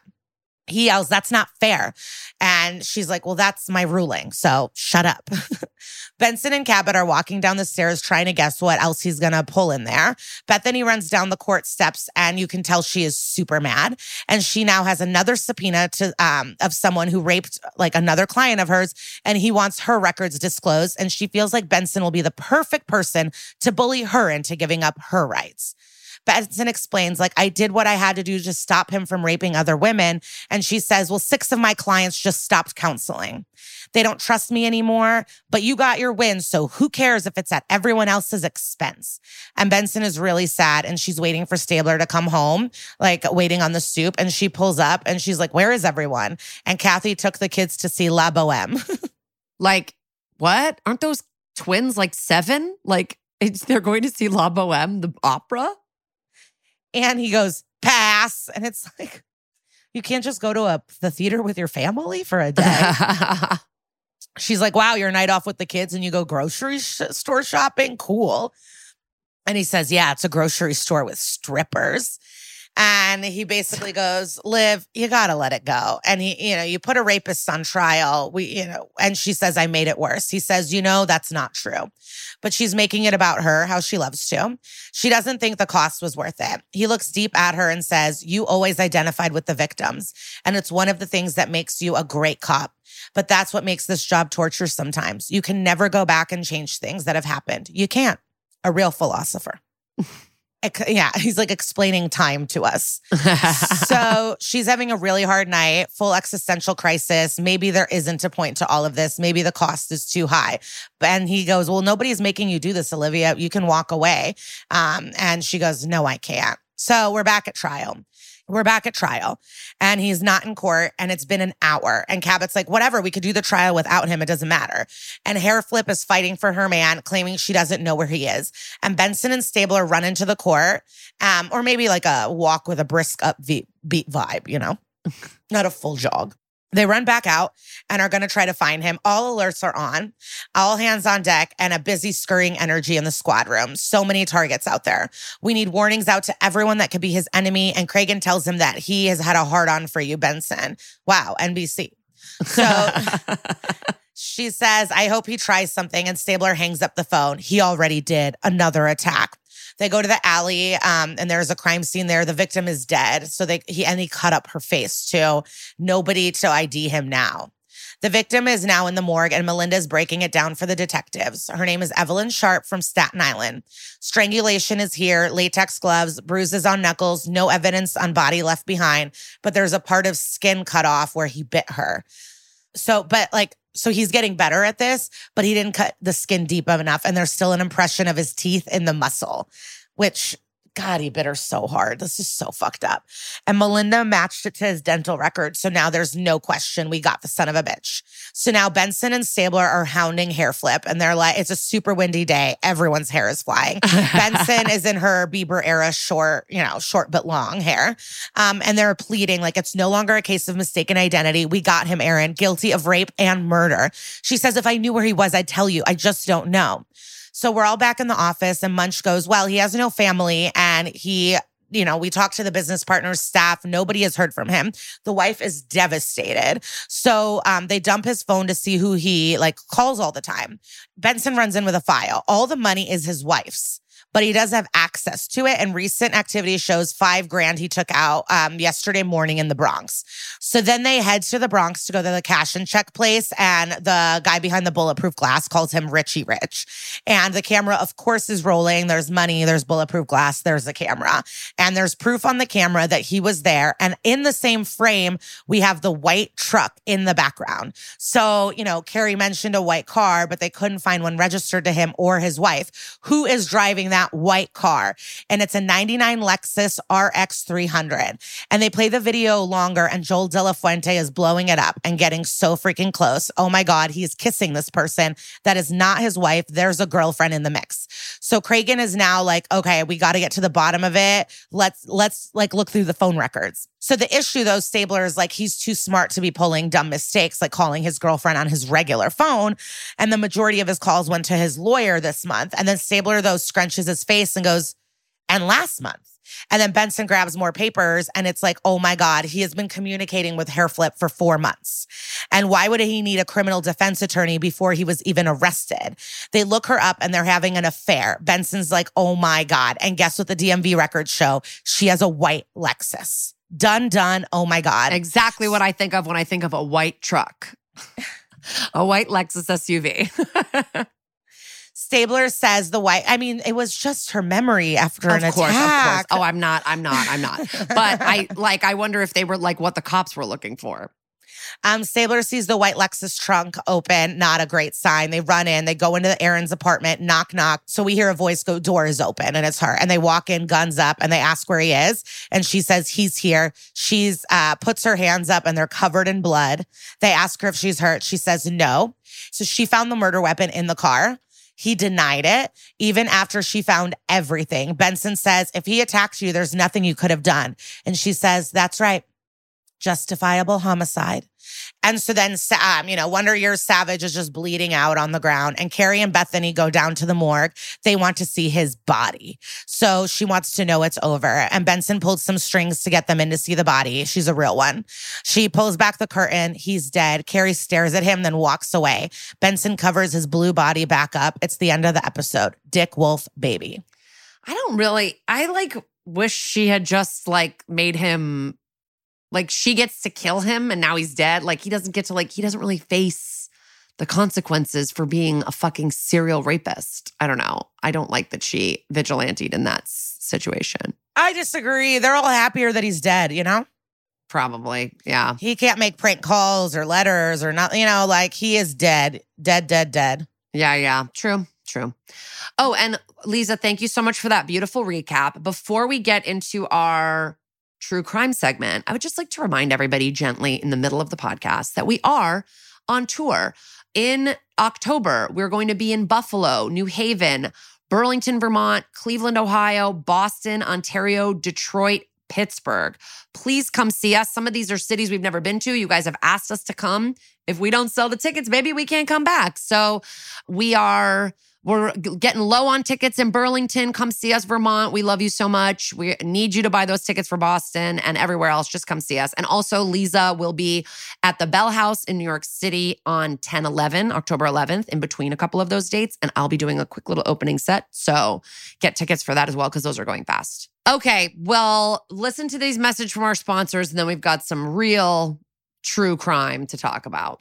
Speaker 5: he yells, That's not fair. And she's like, Well, that's my ruling. So shut up. Benson and Cabot are walking down the stairs trying to guess what else he's going to pull in there. Bethany runs down the court steps and you can tell she is super mad. And she now has another subpoena to um, of someone who raped like another client of hers and he wants her records disclosed. And she feels like Benson will be the perfect person to bully her into giving up her rights. Benson explains, like, I did what I had to do to stop him from raping other women. And she says, Well, six of my clients just stopped counseling. They don't trust me anymore, but you got your win. So who cares if it's at everyone else's expense? And Benson is really sad and she's waiting for Stabler to come home, like waiting on the stoop. And she pulls up and she's like, Where is everyone? And Kathy took the kids to see La Boheme.
Speaker 4: like, what? Aren't those twins like seven? Like, they're going to see La Boheme, the opera?
Speaker 5: And he goes, pass. And it's like, you can't just go to a the theater with your family for a day. She's like, wow, your night off with the kids and you go grocery sh- store shopping? Cool. And he says, yeah, it's a grocery store with strippers. And he basically goes, Liv, you gotta let it go. And he, you know, you put a rapist on trial. We, you know, and she says, I made it worse. He says, you know, that's not true. But she's making it about her, how she loves to. She doesn't think the cost was worth it. He looks deep at her and says, You always identified with the victims. And it's one of the things that makes you a great cop. But that's what makes this job torture sometimes. You can never go back and change things that have happened. You can't. A real philosopher yeah, he's like explaining time to us. so she's having a really hard night, full existential crisis. Maybe there isn't a point to all of this. Maybe the cost is too high. And he goes, Well, nobody's making you do this, Olivia. You can walk away. Um, and she goes, No, I can't. So we're back at trial. We're back at trial and he's not in court and it's been an hour. And Cabot's like, whatever, we could do the trial without him. It doesn't matter. And Hair Flip is fighting for her man, claiming she doesn't know where he is. And Benson and Stabler run into the court, um, or maybe like a walk with a brisk upbeat vibe, you know, not a full jog. They run back out and are going to try to find him. All alerts are on, all hands on deck, and a busy scurrying energy in the squad room. So many targets out there. We need warnings out to everyone that could be his enemy. And Cragen tells him that he has had a hard on for you, Benson. Wow, NBC. So she says, I hope he tries something. And Stabler hangs up the phone. He already did another attack. They go to the alley, um, and there's a crime scene there. The victim is dead. So they he and he cut up her face too. Nobody to ID him now. The victim is now in the morgue, and Melinda's breaking it down for the detectives. Her name is Evelyn Sharp from Staten Island. Strangulation is here, latex gloves, bruises on knuckles, no evidence on body left behind, but there's a part of skin cut off where he bit her. So, but like, so he's getting better at this, but he didn't cut the skin deep enough. And there's still an impression of his teeth in the muscle, which God, he bit her so hard. This is so fucked up. And Melinda matched it to his dental record. So now there's no question we got the son of a bitch. So now Benson and Stabler are hounding hair flip and they're like, it's a super windy day. Everyone's hair is flying. Benson is in her Bieber era short, you know, short but long hair. Um, and they're pleading like it's no longer a case of mistaken identity. We got him, Aaron, guilty of rape and murder. She says, if I knew where he was, I'd tell you. I just don't know. So we're all back in the office, and Munch goes, Well, he has no family, and he you know, we talked to the business partners, staff. Nobody has heard from him. The wife is devastated. So um, they dump his phone to see who he like calls all the time. Benson runs in with a file. All the money is his wife's but he does have access to it. And recent activity shows five grand he took out um, yesterday morning in the Bronx. So then they head to the Bronx to go to the cash and check place. And the guy behind the bulletproof glass calls him Richie Rich. And the camera, of course, is rolling. There's money, there's bulletproof glass, there's a camera. And there's proof on the camera that he was there. And in the same frame, we have the white truck in the background. So, you know, Carrie mentioned a white car, but they couldn't find one registered to him or his wife. Who is driving that white car? And it's a 99 Lexus RX 300. And they play the video longer, and Joel De La Fuente is blowing it up and getting so freaking close. Oh my God, he's kissing this person that is not his wife. There's a girlfriend in the mix. So Cragen is now like, okay, we got to get to the bottom of it. Let's let's like look through the phone records. So the issue though, Stabler is like he's too smart to be pulling dumb mistakes, like calling his girlfriend on his regular phone. And the majority of his calls went to his lawyer this month. And then Stabler though scrunches his face and goes, and last month. And then Benson grabs more papers and it's like, oh my God, he has been communicating with Hairflip for four months. And why would he need a criminal defense attorney before he was even arrested? They look her up and they're having an affair. Benson's like, oh my God. And guess what the DMV records show? She has a white Lexus. Done, done. Oh my God.
Speaker 4: Exactly what I think of when I think of a white truck. a white Lexus SUV.
Speaker 5: Stabler says the white, I mean, it was just her memory after
Speaker 4: of
Speaker 5: an
Speaker 4: course,
Speaker 5: attack.
Speaker 4: of course. Oh, I'm not. I'm not. I'm not. But I like. I wonder if they were like what the cops were looking for.
Speaker 5: Um, Stabler sees the white Lexus trunk open, not a great sign. They run in, they go into Aaron's apartment, knock, knock. So we hear a voice go, door is open, and it's her. And they walk in, guns up, and they ask where he is. And she says, he's here. She's uh, puts her hands up and they're covered in blood. They ask her if she's hurt. She says no. So she found the murder weapon in the car. He denied it even after she found everything. Benson says, if he attacked you, there's nothing you could have done. And she says, that's right. Justifiable homicide. And so then, um, you know, Wonder Years Savage is just bleeding out on the ground, and Carrie and Bethany go down to the morgue. They want to see his body. So she wants to know it's over. And Benson pulls some strings to get them in to see the body. She's a real one. She pulls back the curtain. He's dead. Carrie stares at him, then walks away. Benson covers his blue body back up. It's the end of the episode. Dick Wolf, baby.
Speaker 4: I don't really. I like wish she had just like made him like she gets to kill him and now he's dead. Like he doesn't get to like he doesn't really face the consequences for being a fucking serial rapist. I don't know. I don't like that she vigilanted in that situation.
Speaker 5: I disagree. They're all happier that he's dead, you know?
Speaker 4: Probably. Yeah.
Speaker 5: He can't make prank calls or letters or not, you know, like he is dead, dead, dead, dead.
Speaker 4: Yeah, yeah. True. True. Oh, and Liza, thank you so much for that beautiful recap. Before we get into our true crime segment, I would just like to remind everybody gently in the middle of the podcast that we are on tour. In October, we're going to be in Buffalo, New Haven, Burlington, Vermont, Cleveland, Ohio, Boston, Ontario, Detroit, Pittsburgh. Please come see us. Some of these are cities we've never been to. You guys have asked us to come. If we don't sell the tickets, maybe we can't come back. So we are we're getting low on tickets in Burlington. Come see us, Vermont. We love you so much. We need you to buy those tickets for Boston and everywhere else. Just come see us. And also, Liza will be at the Bell House in New York City on 10 11, October 11th, in between a couple of those dates. And I'll be doing a quick little opening set. So get tickets for that as well, because those are going fast. Okay, well, listen to these message from our sponsors, and then we've got some real true crime to talk about.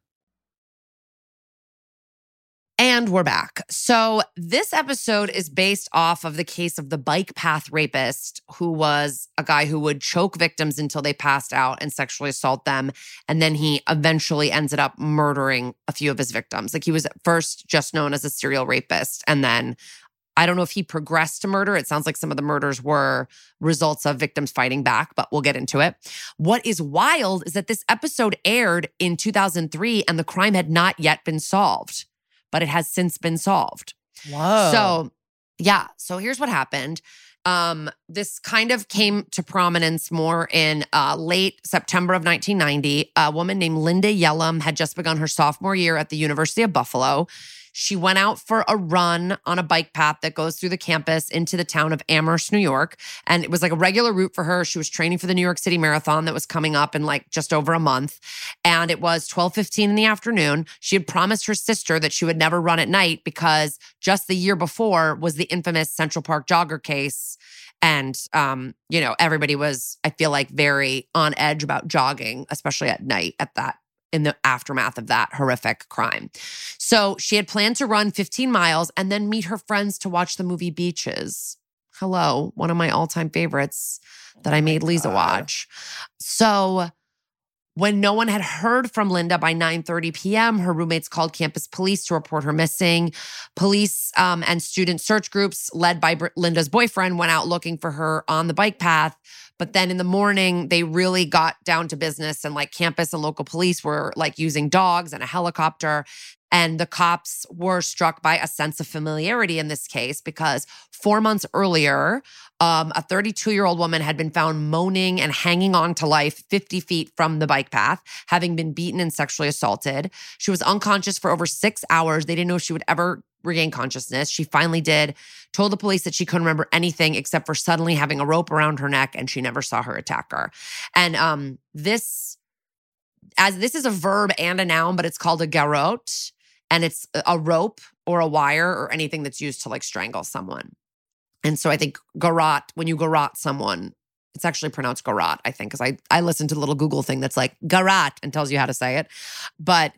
Speaker 4: And we're back. So, this episode is based off of the case of the bike path rapist, who was a guy who would choke victims until they passed out and sexually assault them. And then he eventually ended up murdering a few of his victims. Like he was at first just known as a serial rapist. And then I don't know if he progressed to murder. It sounds like some of the murders were results of victims fighting back, but we'll get into it. What is wild is that this episode aired in 2003 and the crime had not yet been solved but it has since been solved.
Speaker 5: Whoa.
Speaker 4: So, yeah. So here's what happened. Um, this kind of came to prominence more in uh, late September of 1990. A woman named Linda Yalem had just begun her sophomore year at the University of Buffalo. She went out for a run on a bike path that goes through the campus into the town of Amherst, New York. And it was like a regular route for her. She was training for the New York City Marathon that was coming up in like just over a month. And it was 12:15 in the afternoon. She had promised her sister that she would never run at night because just the year before was the infamous Central Park jogger case. And um, you know, everybody was, I feel like, very on edge about jogging, especially at night at that in the aftermath of that horrific crime. So she had planned to run 15 miles and then meet her friends to watch the movie Beaches. Hello, one of my all time favorites that I oh made Liza
Speaker 6: God.
Speaker 4: watch. So when no one had heard from Linda by 9:30 p.m., her roommates called campus police to report her missing. Police um, and student search groups led by Linda's boyfriend went out looking for her on the bike path. But then in the morning, they really got down to business, and like campus and local police were like using dogs and a helicopter. And the cops were struck by a sense of familiarity in this case because four months earlier, um, a 32 year old woman had been found moaning and hanging on to life 50 feet from the bike path, having been beaten and sexually assaulted. She was unconscious for over six hours. They didn't know if she would ever regain consciousness. She finally did, told the police that she couldn't remember anything except for suddenly having a rope around her neck and she never saw her attacker. And um, this, as this is a verb and a noun, but it's called a garrote and it's a rope or a wire or anything that's used to like strangle someone. And so I think garrote, when you garrote someone, it's actually pronounced garrote, I think, because I, I listened to the little Google thing that's like garrote and tells you how to say it. But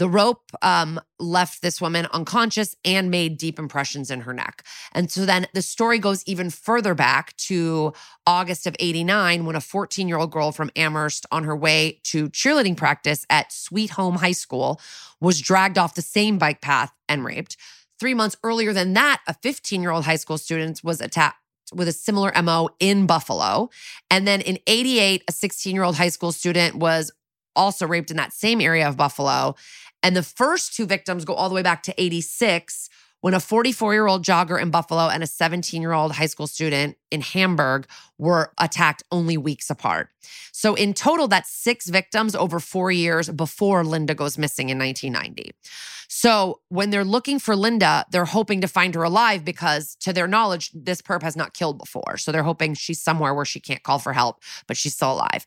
Speaker 4: The rope um, left this woman unconscious and made deep impressions in her neck. And so then the story goes even further back to August of 89 when a 14 year old girl from Amherst on her way to cheerleading practice at Sweet Home High School was dragged off the same bike path and raped. Three months earlier than that, a 15 year old high school student was attacked with a similar MO in Buffalo. And then in 88, a 16 year old high school student was also raped in that same area of Buffalo. And the first two victims go all the way back to 86 when a 44 year old jogger in Buffalo and a 17 year old high school student in Hamburg were attacked only weeks apart. So, in total, that's six victims over four years before Linda goes missing in 1990. So, when they're looking for Linda, they're hoping to find her alive because, to their knowledge, this perp has not killed before. So, they're hoping she's somewhere where she can't call for help, but she's still alive.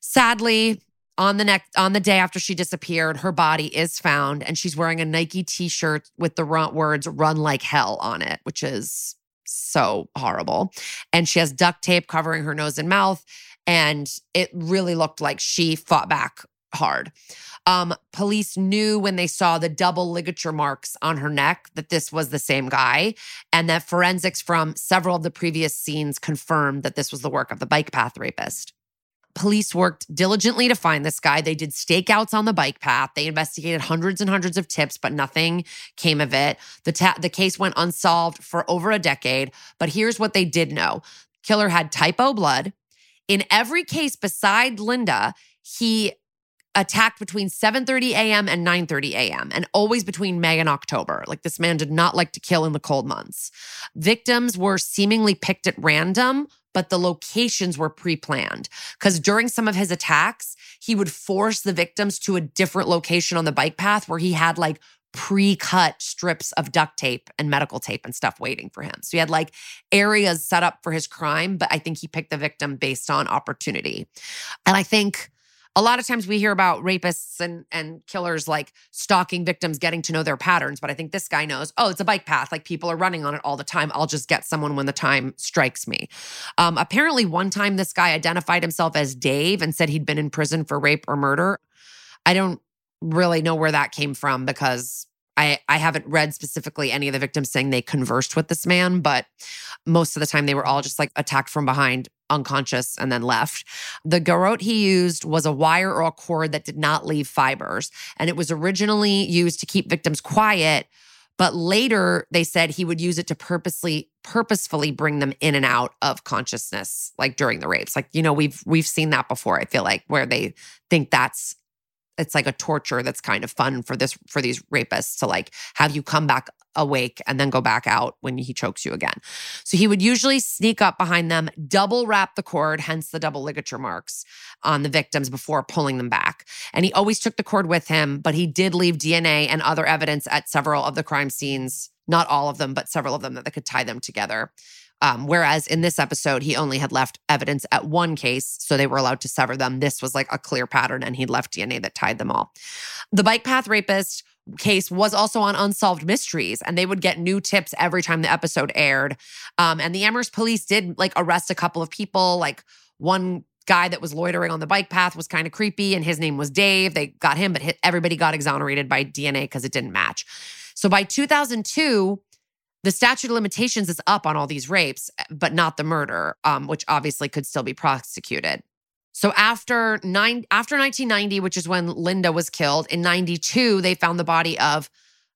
Speaker 4: Sadly, on the next on the day after she disappeared her body is found and she's wearing a nike t-shirt with the words run like hell on it which is so horrible. And she has duct tape covering her nose and mouth and it really looked like she fought back hard. Um, police knew when they saw the double ligature marks on her neck that this was the same guy and that forensics from several of the previous scenes confirmed that this was the work of the bike path rapist Police worked diligently to find this guy. They did stakeouts on the bike path. They investigated hundreds and hundreds of tips, but nothing came of it. The, ta- the case went unsolved for over a decade. But here's what they did know killer had type O blood. In every case beside Linda, he attacked between 7:30 a.m. and 9:30 a.m. and always between May and October. Like this man did not like to kill in the cold months. Victims were seemingly picked at random but the locations were pre planned. Because during some of his attacks, he would force the victims to a different location on the bike path where he had like pre cut strips of duct tape and medical tape and stuff waiting for him. So he had like areas set up for his crime, but I think he picked the victim based on opportunity. And I think a lot of times we hear about rapists and and killers like stalking victims getting to know their patterns but i think this guy knows oh it's a bike path. Like people are running on it all the time. I'll just get someone when the time strikes me. Um, apparently one time this guy identified himself as dave and said he'd been in prison for rape or murder. I don't really know where that came from because I, I haven't read specifically any of the victims saying they conversed with this man, but most of the time they were all just like attacked from behind unconscious and then left. The garrote he used was a wire or a cord that did not leave fibers. And it was originally used to keep victims quiet. But later they said he would use it to purposely purposefully bring them in and out of consciousness like during the rapes. Like, you know, we've we've seen that before, I feel like, where they think that's it's like a torture that's kind of fun for this for these rapists to like have you come back awake and then go back out when he chokes you again. So he would usually sneak up behind them, double wrap the cord, hence the double ligature marks on the victims before pulling them back. And he always took the cord with him, but he did leave DNA and other evidence at several of the crime scenes, not all of them, but several of them that could tie them together. Um, whereas in this episode, he only had left evidence at one case, so they were allowed to sever them. This was like a clear pattern, and he'd left DNA that tied them all. The bike path rapist case was also on Unsolved Mysteries, and they would get new tips every time the episode aired. Um, and the Amherst police did like arrest a couple of people, like one guy that was loitering on the bike path was kind of creepy and his name was Dave. They got him, but everybody got exonerated by DNA because it didn't match. So by 2002, the statute of limitations is up on all these rapes, but not the murder, um, which obviously could still be prosecuted. So after nine, after 1990, which is when Linda was killed, in 92, they found the body of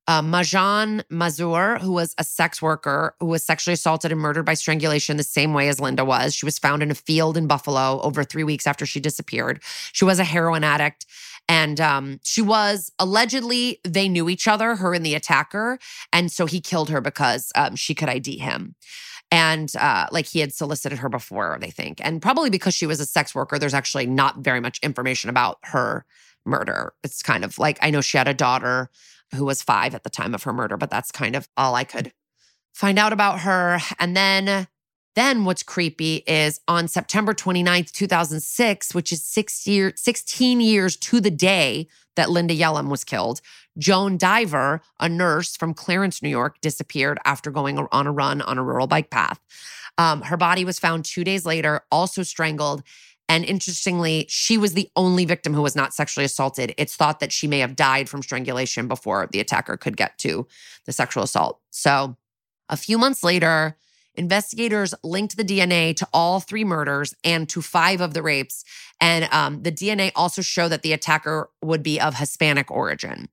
Speaker 4: uh, Majan Mazur, who was a sex worker who was sexually assaulted and murdered by strangulation the same way as Linda was. She was found in a field in Buffalo over three weeks after she disappeared. She was a heroin addict and um, she was allegedly, they knew each other, her and the attacker. And so he killed her because um, she could ID him. And uh, like he had solicited her before, they think. And probably because she was a sex worker, there's actually not very much information about her murder. It's kind of like I know she had a daughter who was five at the time of her murder, but that's kind of all I could find out about her. And then then what's creepy is on September 29th, 2006, which is six year, 16 years to the day that Linda Yalem was killed, Joan Diver, a nurse from Clarence, New York, disappeared after going on a run on a rural bike path. Um, her body was found two days later, also strangled. And interestingly, she was the only victim who was not sexually assaulted. It's thought that she may have died from strangulation before the attacker could get to the sexual assault. So, a few months later, investigators linked the DNA to all three murders and to five of the rapes. And um, the DNA also showed that the attacker would be of Hispanic origin.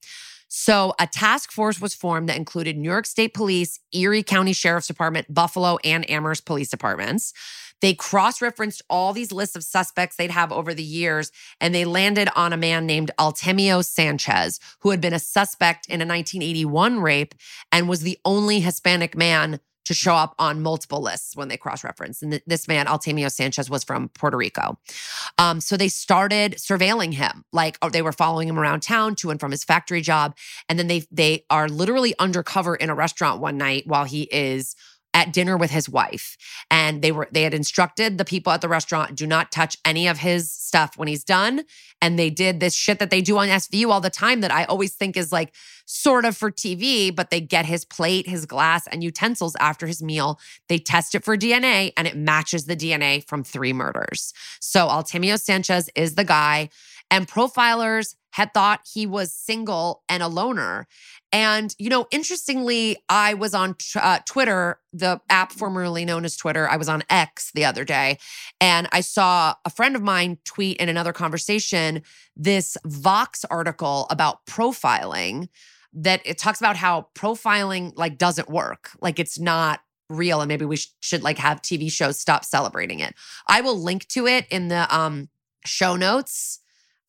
Speaker 4: So, a task force was formed that included New York State Police, Erie County Sheriff's Department, Buffalo, and Amherst Police Departments. They cross referenced all these lists of suspects they'd have over the years, and they landed on a man named Altemio Sanchez, who had been a suspect in a 1981 rape and was the only Hispanic man to show up on multiple lists when they cross reference. And th- this man, Altemio Sanchez, was from Puerto Rico. Um, so they started surveilling him, like oh, they were following him around town to and from his factory job. And then they they are literally undercover in a restaurant one night while he is at dinner with his wife. And they were they had instructed the people at the restaurant do not touch any of his stuff when he's done. And they did this shit that they do on SVU all the time that I always think is like sort of for TV but they get his plate his glass and utensils after his meal. They test it for DNA and it matches the DNA from three murders. So Altemio Sanchez is the guy. And profilers had thought he was single and a loner and, you know, interestingly, I was on uh, Twitter, the app formerly known as Twitter. I was on X the other day, and I saw a friend of mine tweet in another conversation this Vox article about profiling that it talks about how profiling like doesn't work. Like it's not real and maybe we sh- should like have TV shows stop celebrating it. I will link to it in the um show notes,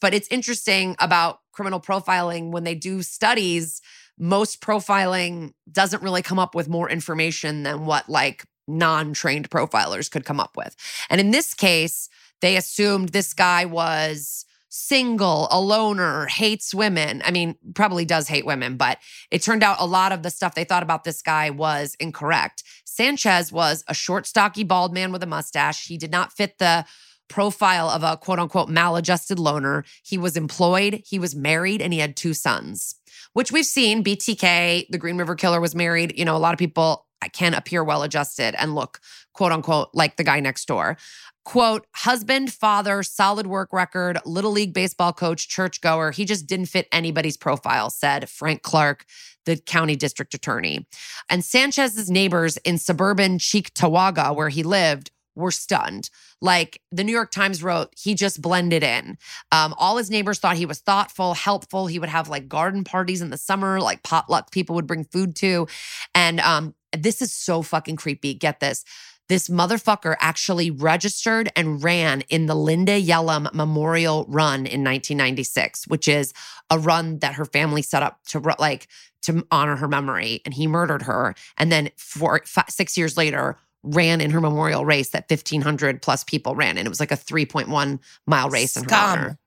Speaker 4: but it's interesting about criminal profiling when they do studies most profiling doesn't really come up with more information than what like non-trained profilers could come up with. And in this case, they assumed this guy was single, a loner, hates women. I mean, probably does hate women, but it turned out a lot of the stuff they thought about this guy was incorrect. Sanchez was a short, stocky, bald man with a mustache. He did not fit the profile of a quote unquote maladjusted loner. He was employed, he was married, and he had two sons which we've seen. BTK, the Green River Killer, was married. You know, a lot of people can appear well adjusted and look, quote unquote, like the guy next door. Quote, husband, father, solid work record, little league baseball coach, churchgoer. He just didn't fit anybody's profile, said Frank Clark, the county district attorney. And Sanchez's neighbors in suburban Cheektowaga, where he lived, were stunned. Like the New York Times wrote, he just blended in. Um, all his neighbors thought he was thoughtful, helpful. He would have like garden parties in the summer, like potluck people would bring food to. And um, this is so fucking creepy. Get this. This motherfucker actually registered and ran in the Linda Yalem Memorial Run in 1996, which is a run that her family set up to like to honor her memory. And he murdered her. And then five, six years later, ran in her memorial race that 1500 plus people ran and it was like a 3.1 mile race
Speaker 3: Scum.
Speaker 4: in her honor.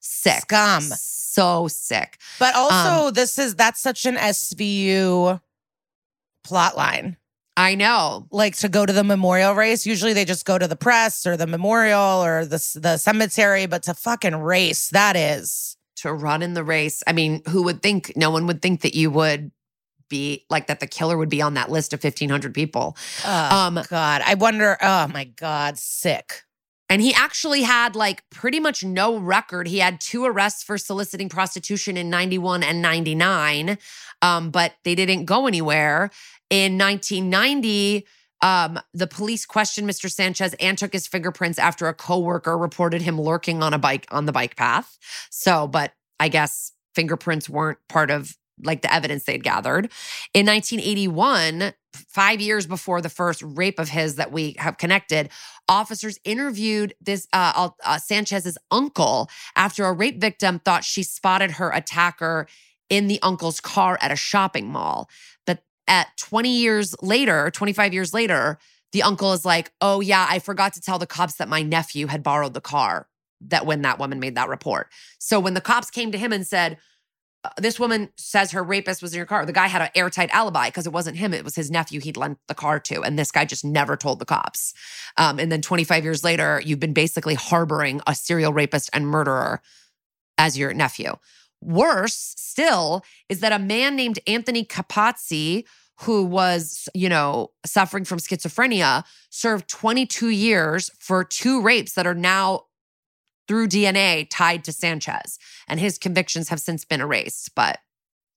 Speaker 4: Sick.
Speaker 3: Scum.
Speaker 4: So sick.
Speaker 3: But also, um, this is that's such an SVU plot line.
Speaker 4: I know.
Speaker 3: Like to go to the memorial race, usually they just go to the press or the memorial or the the cemetery, but to fucking race, that is
Speaker 4: to run in the race. I mean, who would think? No one would think that you would be like that the killer would be on that list of 1500 people.
Speaker 3: Oh, um god. I wonder oh my god, sick.
Speaker 4: And he actually had like pretty much no record. He had two arrests for soliciting prostitution in 91 and 99, um, but they didn't go anywhere. In 1990, um, the police questioned Mr. Sanchez and took his fingerprints after a coworker reported him lurking on a bike on the bike path. So, but I guess fingerprints weren't part of like the evidence they'd gathered. In 1981, five years before the first rape of his that we have connected, officers interviewed this uh, uh, Sanchez's uncle after a rape victim thought she spotted her attacker in the uncle's car at a shopping mall. But at 20 years later, 25 years later, the uncle is like, "Oh yeah, I forgot to tell the cops that my nephew had borrowed the car." That when that woman made that report. So when the cops came to him and said, this woman says her rapist was in your car. The guy had an airtight alibi because it wasn't him; it was his nephew he'd lent the car to, and this guy just never told the cops. Um, and then 25 years later, you've been basically harboring a serial rapist and murderer as your nephew. Worse still is that a man named Anthony Capozzi, who was, you know, suffering from schizophrenia, served 22 years for two rapes that are now through DNA tied to Sanchez. And his convictions have since been erased. But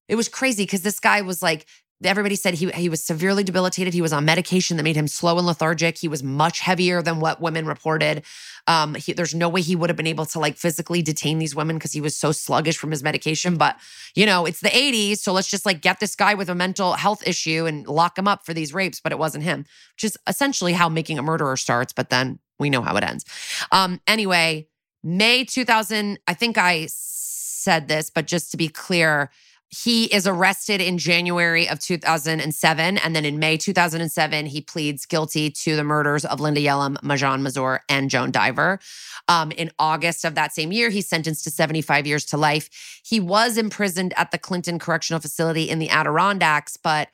Speaker 4: it was crazy because this guy was like, everybody said he, he was severely debilitated. He was on medication that made him slow and lethargic. He was much heavier than what women reported. Um, he, there's no way he would have been able to like physically detain these women because he was so sluggish from his medication. But, you know, it's the 80s. So let's just like get this guy with a mental health issue and lock him up for these rapes. But it wasn't him, which is essentially how making a murderer starts. But then we know how it ends. Um, anyway, May 2000, I think I said this, but just to be clear, he is arrested in January of 2007. And then in May 2007, he pleads guilty to the murders of Linda Yalem, Majan Mazur, and Joan Diver. Um, in August of that same year, he's sentenced to 75 years to life. He was imprisoned at the Clinton Correctional Facility in the Adirondacks, but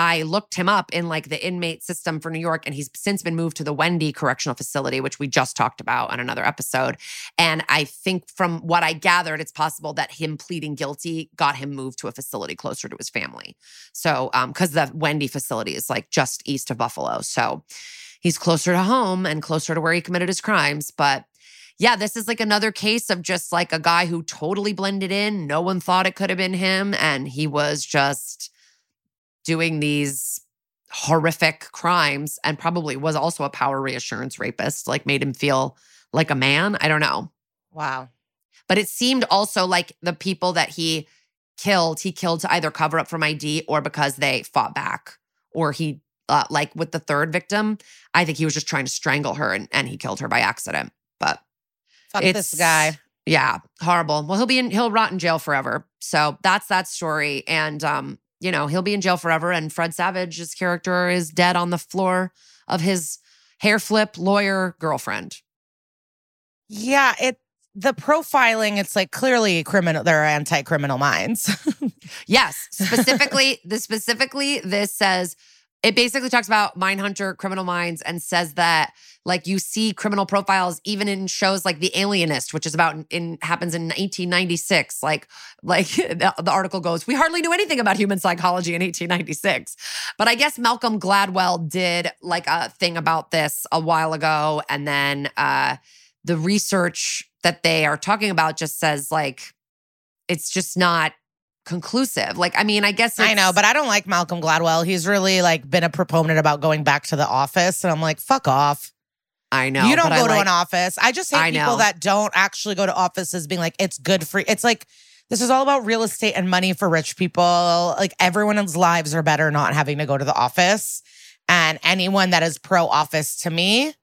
Speaker 4: I looked him up in like the inmate system for New York, and he's since been moved to the Wende Correctional Facility, which we just talked about on another episode. And I think from what I gathered, it's possible that him pleading guilty got him moved to a facility closer to his family. So, because um, the Wende facility is like just east of Buffalo. So he's closer to home and closer to where he committed his crimes. But yeah, this is like another case of just like a guy who totally blended in. No one thought it could have been him. And he was just doing these horrific crimes and probably was also a power reassurance rapist, like made him feel like a man. I don't know.
Speaker 5: Wow.
Speaker 4: But it seemed also like the people that he killed, he killed to either cover up from ID or because they fought back or he, uh, like with the third victim, I think he was just trying to strangle her and, and he killed her by accident. But
Speaker 5: Fuck this guy.
Speaker 4: Yeah, horrible. Well, he'll be in, he'll rot in jail forever. So that's that story. And um, you know, he'll be in jail forever. And Fred Savage's character is dead on the floor of his hair flip lawyer girlfriend.
Speaker 5: Yeah, it the profiling, it's like clearly criminal, there are anti-criminal minds.
Speaker 4: yes. Specifically, the specifically this says it basically talks about Mindhunter Criminal Minds and says that like you see criminal profiles even in shows like The Alienist, which is about in happens in 1896. Like like the, the article goes, we hardly knew anything about human psychology in 1896. But I guess Malcolm Gladwell did like a thing about this a while ago, and then uh, the research that they are talking about just says like it's just not conclusive. Like, I mean, I guess
Speaker 5: I know, but I don't like Malcolm Gladwell. He's really like been a proponent about going back to the office, and I'm like, fuck off.
Speaker 4: I know
Speaker 5: you don't go to
Speaker 4: like,
Speaker 5: an office. I just hate
Speaker 4: I
Speaker 5: people
Speaker 4: know.
Speaker 5: that don't actually go to offices, being like, it's good for. It's like this is all about real estate and money for rich people. Like everyone's lives are better not having to go to the office. And anyone that is pro office to me,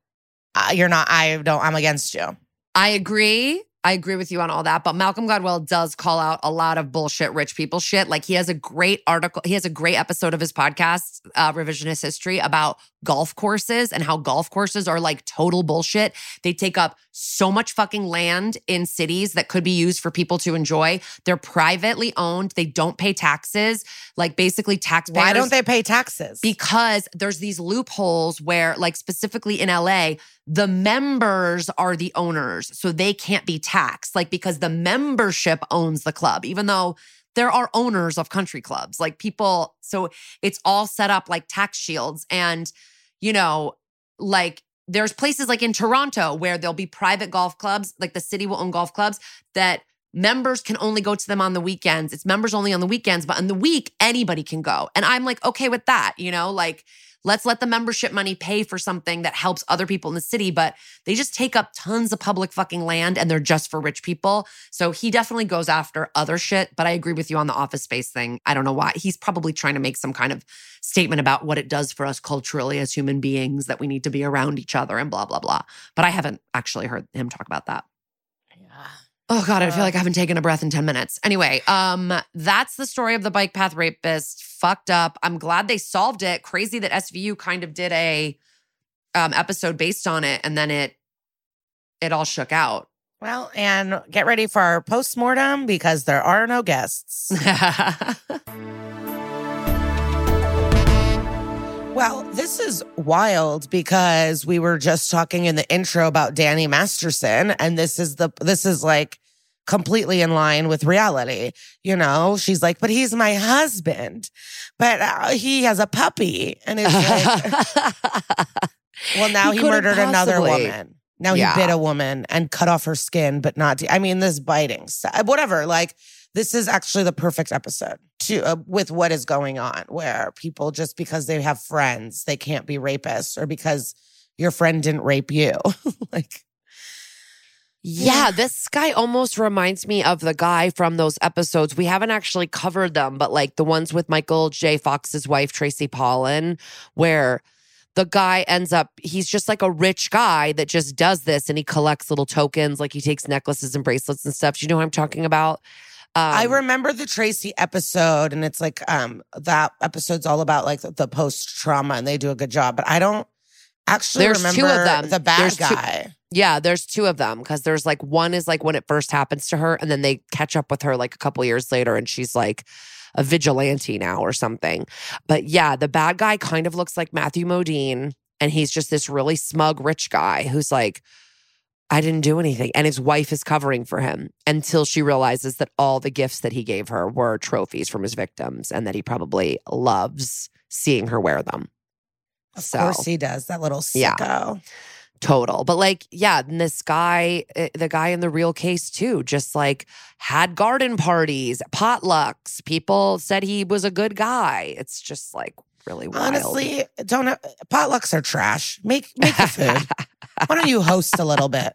Speaker 5: uh, you're not. I don't. I'm against you.
Speaker 4: I agree. I agree with you on all that, but Malcolm Gladwell does call out a lot of bullshit rich people shit. Like he has a great article, he has a great episode of his podcast, uh, Revisionist History, about golf courses and how golf courses are like total bullshit. They take up so much fucking land in cities that could be used for people to enjoy. They're privately owned. They don't pay taxes. Like basically taxpayers.
Speaker 5: Why don't they pay taxes?
Speaker 4: because there's these loopholes where like specifically in LA the members are the owners so they can't be taxed like because the membership owns the club even though there are owners of country clubs like people so it's all set up like tax shields and you know like there's places like in Toronto where there'll be private golf clubs like the city will own golf clubs that members can only go to them on the weekends. It's members only on the weekends, but on the week, anybody can go. And I'm like, okay with that, you know, like let's let the membership money pay for something that helps other people in the city. But they just take up tons of public fucking land and they're just for rich people. So he definitely goes after other shit. But I agree with you on the office space thing. I don't know why. He's probably trying to make some kind of statement about what it does for us culturally as human beings that we need to be around each other and blah, blah, blah. But I haven't actually heard him talk about that. Oh God, I feel like I haven't taken a breath in 10 minutes. Anyway, um, that's the story of the bike path rapist. Fucked up. I'm glad they solved it. Crazy that SVU kind of did a um episode based on it and then it it all shook out.
Speaker 5: well, and get ready for our postmortem because there are no guests. Well, this is wild because we were just talking in the intro about Danny Masterson, and this is the this is like completely in line with reality. You know, she's like, but he's my husband, but uh, he has a puppy, and it's like, well, now he
Speaker 4: couldn't
Speaker 5: murdered another woman. Now he
Speaker 4: Yeah.
Speaker 5: bit a woman and cut off her skin, but not. I mean, this biting, whatever. Like this is actually the perfect episode to uh, with what is going on, where people just because they have friends they can't be rapists, or because your friend didn't rape you. like
Speaker 4: Yeah, this guy almost reminds me of the guy from those episodes. We haven't actually covered them, but like the ones with Michael J. Fox's wife, Tracy Pollan, where the guy ends up, he's just like a rich guy that just does this and he collects little tokens, like he takes necklaces and bracelets and stuff. Do you know what I'm talking about? Um,
Speaker 5: I remember the Tracy episode, and it's like um that episode's all about like the, the post trauma, and they do a good job. But I don't actually
Speaker 4: There's
Speaker 5: remember
Speaker 4: two of them.
Speaker 5: the bad
Speaker 4: There's two-
Speaker 5: guy.
Speaker 4: Yeah, there's two of them because there's like one is like when it first happens to her, and then they catch up with her like a couple years later, and she's like a vigilante now or something. But yeah, the bad guy kind of looks like Matthew Modine, and he's just this really smug rich guy who's like, I didn't do anything. And his wife is covering for him until she realizes that all the gifts that he gave her were trophies from his victims and that he probably loves seeing her wear them.
Speaker 5: Of
Speaker 4: So-
Speaker 5: course he does. That little
Speaker 4: Yeah. total. But like, yeah, and this guy, eh, the guy in the real case too, just like had garden parties, potlucks. People said he was a good guy. It's just like really wild.
Speaker 5: Honestly, don't have, potlucks are trash. Make make the food. Why don't you host a little bit?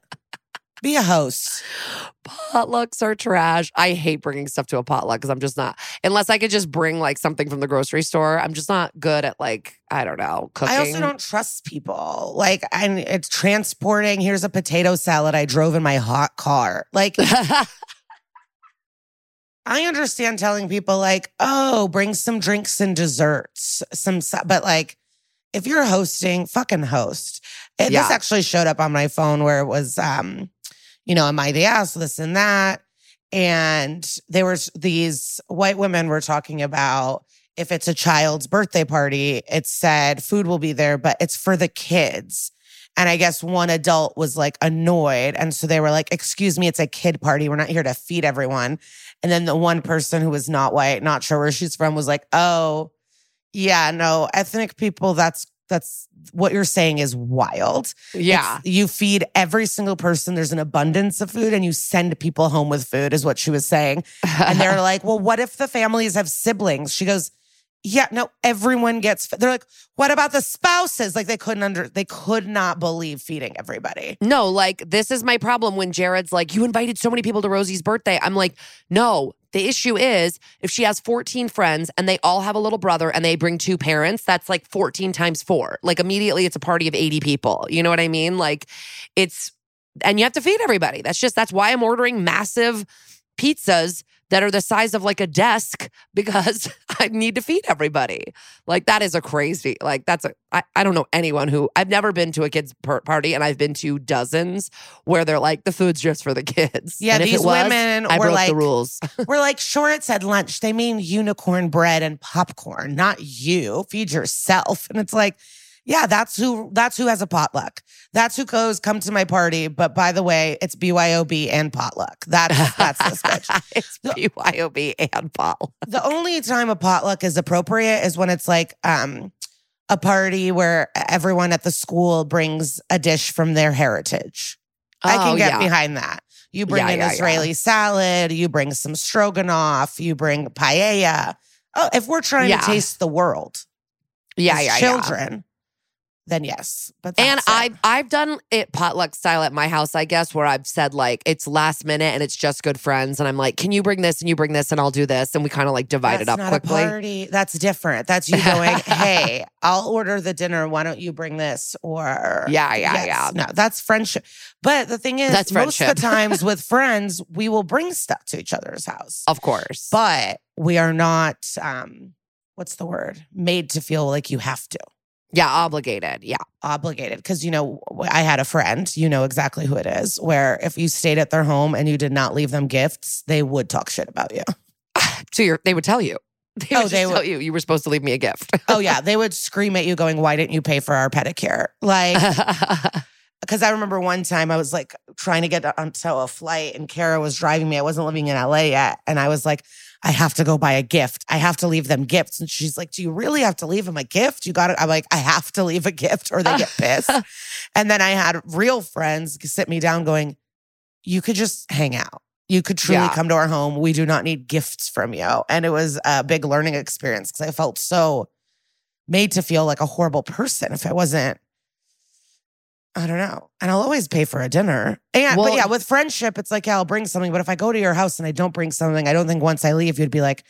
Speaker 5: Be a host.
Speaker 4: potlucks are trash. I hate bringing stuff to a potluck because I'm just not. Unless I could just bring like something from the grocery store, I'm just not good at like I don't know cooking.
Speaker 5: I also don't trust people. Like, and it's transporting. Here's a potato salad I drove in my hot car. Like, I understand telling people like, oh, bring some drinks and desserts, some, but like, if you're hosting, fucking host. Eh, This actually showed up on my phone where it was, um, you know, am I the ass? This and that, and there was these white women were talking about if it's a child's birthday party, it said food will be there, but it's for the kids. And I guess one adult was like annoyed. And so they were like, Excuse me, it's a kid party. We're not here to feed everyone. And then the one person who was not white, not sure where she's from, was like, Oh, yeah, no, ethnic people, that's that's what you're saying is wild.
Speaker 4: yeah.
Speaker 5: It's- you feed every single person. There's an abundance of food, and you send people home with food, is what she was saying. And they're like, well, what if the families have siblings? She goes, yeah, no, everyone gets. They're like, what about the spouses? Like they couldn't under, they could not believe feeding everybody.
Speaker 4: No, like this is my problem when Jared's like, You invited so many people to Rosie's birthday. I'm like, No, the issue is if she has 14 friends and they all have a little brother and they bring two parents, that's like 14 times four. Like immediately it's a party of 80 people. You know what I mean? Like it's, and you have to feed everybody. That's just, that's why I'm ordering massive pizzas that are the size of like a desk because I need to feed everybody. Like that is a crazy, like that's a, I, I don't know anyone who, I've never been to a kid's per- party and I've been to dozens where they're like, the food's just for the kids.
Speaker 5: Yeah,
Speaker 4: And if
Speaker 5: these
Speaker 4: it was,
Speaker 5: women
Speaker 4: I
Speaker 5: were
Speaker 4: broke
Speaker 5: like,
Speaker 4: the rules.
Speaker 5: we're like, sure, it said lunch. They mean unicorn bread and popcorn, not you. Feed yourself. And it's like, yeah, that's who that's who has a potluck. That's who goes, come to my party. But by the way, it's BYOB and potluck. That's that's this bitch.
Speaker 4: it's
Speaker 5: No.
Speaker 4: BYOB and Paul.
Speaker 5: The only time a potluck is appropriate is when it's like um a party where everyone at the school brings a dish from their heritage. I can
Speaker 4: Oh,
Speaker 5: get
Speaker 4: yeah.
Speaker 5: behind that. You bring
Speaker 4: Yeah,
Speaker 5: an
Speaker 4: yeah.
Speaker 5: Israeli salad, you bring some stroganoff, you bring paella. Oh, if we're trying to taste the world,
Speaker 4: yeah, yeah.
Speaker 5: children, then yes. But
Speaker 4: And. I've I've done it potluck style at my house, I guess, where I've said like it's last minute and it's just good friends, and I'm like, can you bring this and you bring this and I'll do this, and we kind of like divide
Speaker 5: That's
Speaker 4: it up
Speaker 5: not
Speaker 4: quickly.
Speaker 5: A party. That's different. That's you going, hey, I'll order the dinner. Why don't you bring this? Or
Speaker 4: Yeah, yeah,
Speaker 5: Yes.
Speaker 4: yeah.
Speaker 5: No, that's friendship. But the thing is,
Speaker 4: That's
Speaker 5: most of
Speaker 4: friendship.
Speaker 5: the times with friends, we will bring stuff to each other's house.
Speaker 4: Of course,
Speaker 5: But we are not um, what's the word? Made to feel like you have to.
Speaker 4: Yeah, obligated. Yeah,
Speaker 5: Obligated. Because you know, I had a friend, you know exactly who it is, where if you stayed at their home and you did not leave them gifts, they would talk shit about you.
Speaker 4: so you're, they would tell you. They
Speaker 5: Oh, they
Speaker 4: just
Speaker 5: would-
Speaker 4: tell you you were supposed to leave me a gift.
Speaker 5: oh yeah, they would scream at you going, "Why didn't you pay for our pedicure?" Like because I remember one time I was like trying to get onto a flight and Kara was driving me. I wasn't living in LA yet. And I was like, I have to go buy a gift. I have to leave them gifts. And she's like, Do you really have to leave them a gift? You got to. I'm like, I have to leave a gift or they get pissed. and then I had real friends sit me down going, You could just hang out. You could truly
Speaker 4: Yeah.
Speaker 5: come to our home. We do not need gifts from you. And it was a big learning experience because I felt so made to feel like a horrible person if I wasn't. I don't know. And I'll always pay for a dinner. And but yeah, with friendship, it's like, yeah, I'll bring something. But if I go to your house and I don't bring something, I don't think once I leave, you'd be like,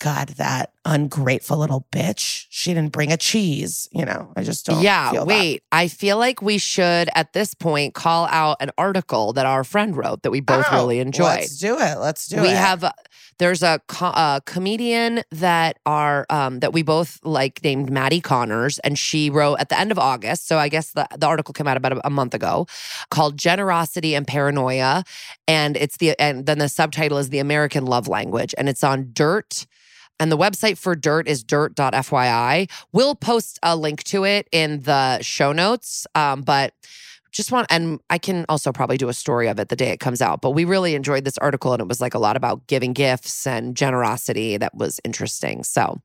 Speaker 5: God, that ungrateful little bitch. She didn't bring a cheese. You know, I just don't.
Speaker 4: yeah,
Speaker 5: feel that.
Speaker 4: wait. I feel like we should at this point call out an article that our friend wrote that we both
Speaker 5: Oh,
Speaker 4: really enjoyed.
Speaker 5: Let's do it. Let's do
Speaker 4: we
Speaker 5: it.
Speaker 4: We have there's a, a comedian that are um, that we both like named Maddie Connors, and she wrote at the end of August. So I guess the the article came out about a, a month ago, called "Generosity and Paranoia," and it's the and then the subtitle is "The American Love Language," and it's on Dirt. And the website for Dirt is dirt.fyi. We'll post a link to it in the show notes. Um, but just want, and I can also probably do a story of it the day it comes out. But we really enjoyed this article, and it was like a lot about giving gifts and generosity that was interesting. So